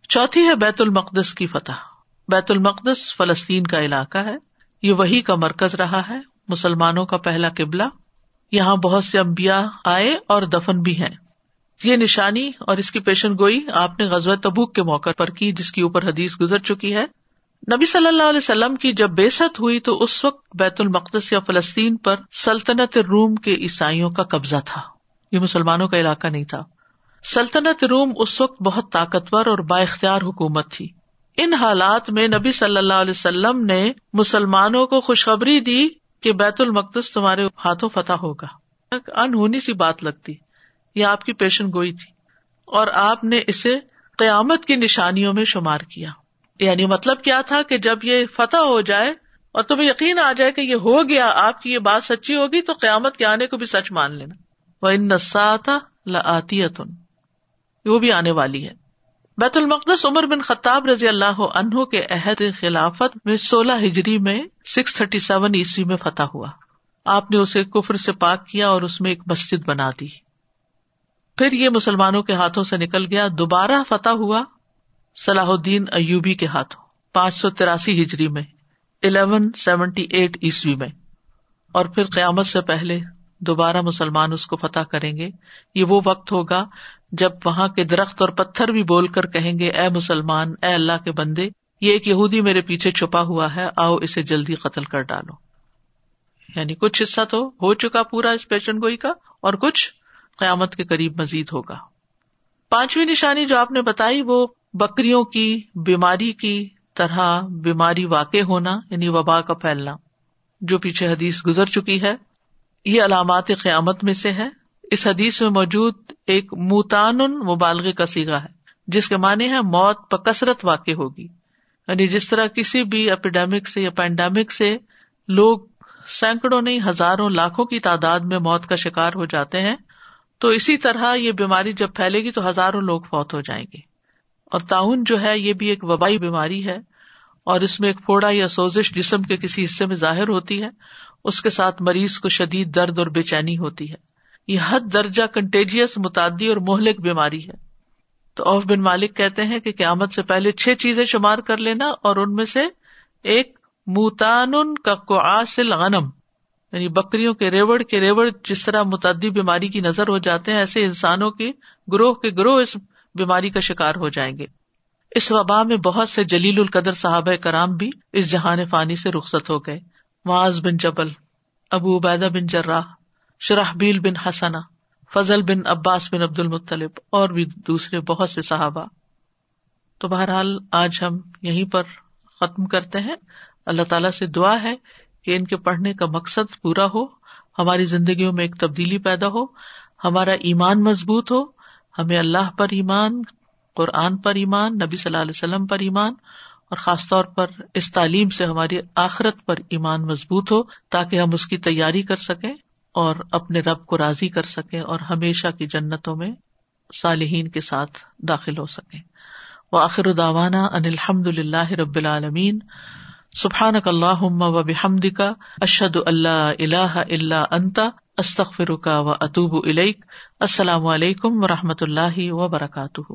چوتھی ہے بیت المقدس کی فتح۔ بیت المقدس فلسطین کا علاقہ ہے۔ یہ وہی کا مرکز رہا ہے۔ مسلمانوں کا پہلا قبلہ۔ یہاں بہت سے امبیا آئے اور دفن بھی ہیں۔ یہ نشانی اور اس کی پیشن گوئی آپ نے غزوہ تبوک کے موقع پر کی، جس کے اوپر حدیث گزر چکی ہے۔ نبی صلی اللہ علیہ وسلم کی جب بےست ہوئی تو اس وقت بیت المقدس یا فلسطین پر سلطنت روم کے عیسائیوں کا قبضہ تھا۔ یہ مسلمانوں کا علاقہ نہیں تھا۔ سلطنت روم اس وقت بہت طاقتور اور با اختیار حکومت تھی۔ ان حالات میں نبی صلی اللہ علیہ وسلم نے مسلمانوں کو خوشخبری دی کہ بیت المقدس تمہارے ہاتھوں فتح ہوگا۔ انہونی سی بات لگتی، یہ آپ کی پیشن گوئی تھی اور آپ نے اسے قیامت کی نشانیوں میں شمار کیا۔ یعنی مطلب کیا تھا کہ جب یہ فتح ہو جائے اور تمہیں یقین آ جائے کہ یہ ہو گیا، آپ کی یہ بات سچی ہوگی تو قیامت کے آنے کو بھی سچ مان لینا۔ وہ ان نسا لاتی وہ بھی آنے والی ہے۔ بیت المقدس عمر بن خطاب رضی اللہ عنہ کے عہد خلافت میں سولہ ہجری میں سکس تھرٹی سیون عیسوی میں فتح ہوا۔ آپ نے اسے کفر سے پاک کیا اور اس میں ایک مسجد بنا دی۔ پھر یہ مسلمانوں کے ہاتھوں سے نکل گیا۔ دوبارہ فتح ہوا صلاح الدین ایوبی کے ہاتھوں پانچ سو تراسی ہجری میں الیون سیونٹی ایٹ عیسوی میں۔ اور پھر قیامت سے پہلے دوبارہ مسلمان اس کو فتح کریں گے۔ یہ وہ وقت ہوگا جب وہاں کے درخت اور پتھر بھی بول کر کہیں گے، اے مسلمان، اے اللہ کے بندے، یہ ایک یہودی میرے پیچھے چھپا ہوا ہے، آؤ اسے جلدی قتل کر ڈالو۔ یعنی کچھ حصہ تو ہو چکا پورا اس پیشن گوئی کا اور کچھ قیامت کے قریب مزید ہوگا۔ پانچویں نشانی جو آپ نے بتائی، وہ بکریوں کی، بیماری کی طرح بیماری واقع ہونا یعنی وبا کا پھیلنا، جو پیچھے حدیث گزر چکی ہے۔ یہ علامات قیامت میں سے ہے۔ اس حدیث میں موجود ایک موتان مبالغ کا سیگا ہے، جس کے معنی ہے موت بکثرت واقع ہوگی۔ یعنی جس طرح کسی بھی اپیڈیمک سے یا پینڈیمک سے لوگ سینکڑوں نہیں، ہزاروں، لاکھوں کی تعداد میں موت کا شکار ہو جاتے ہیں، تو اسی طرح یہ بیماری جب پھیلے گی تو ہزاروں لوگ فوت ہو جائیں گے۔ اور تعاون جو ہے، یہ بھی ایک وبائی بیماری ہے اور اس میں ایک پھوڑا یا سوزش جسم کے کسی حصے میں ظاہر ہوتی ہے، اس کے ساتھ مریض کو شدید درد اور بے چینی ہوتی ہے۔ یہ حد درجہ کنٹیجیس متعدی اور مہلک بیماری ہے۔ تو اوف بن مالک کہتے ہیں کہ قیامت سے پہلے چھ چیزیں شمار کر لینا اور ان میں سے ایک موتان کا کوسل غنم یعنی بکریوں کے ریوڑ کے ریوڑ جس طرح متعدی بیماری کی نظر ہو جاتے ہیں، ایسے انسانوں کے گروہ کے گروہ اس بیماری کا شکار ہو جائیں گے۔ اس وبا میں بہت سے جلیل القدر صحابہ کرام بھی اس جہان فانی سے رخصت ہو گئے۔ معاذ بن جبل، ابو عبیدہ بن جراہ شرحبیل بن حسنا فضل بن عباس بن عبد المطلب اور بھی دوسرے بہت سے صحابہ۔ تو بہرحال آج ہم یہیں پر ختم کرتے ہیں۔ اللہ تعالیٰ سے دعا ہے کہ ان کے پڑھنے کا مقصد پورا ہو، ہماری زندگیوں میں ایک تبدیلی پیدا ہو، ہمارا ایمان مضبوط ہو، ہمیں اللہ پر ایمان، قرآن پر ایمان، نبی صلی اللہ علیہ وسلم پر ایمان، اور خاص طور پر اس تعلیم سے ہماری آخرت پر ایمان مضبوط ہو، تاکہ ہم اس کی تیاری کر سکیں۔ اور اپنے رب کو راضی کر سکیں اور ہمیشہ کی جنتوں میں صالحین کے ساتھ داخل ہو سکیں۔ وہ آخر داوانا ان الحمد اللہ رب العالمین۔ سبحان اللہ و بحمد کا اشد اللہ اللہ اللہ انتا استخ فرکا و اطوب السلام علیکم و رحمۃ اللہ وبرکاتہ۔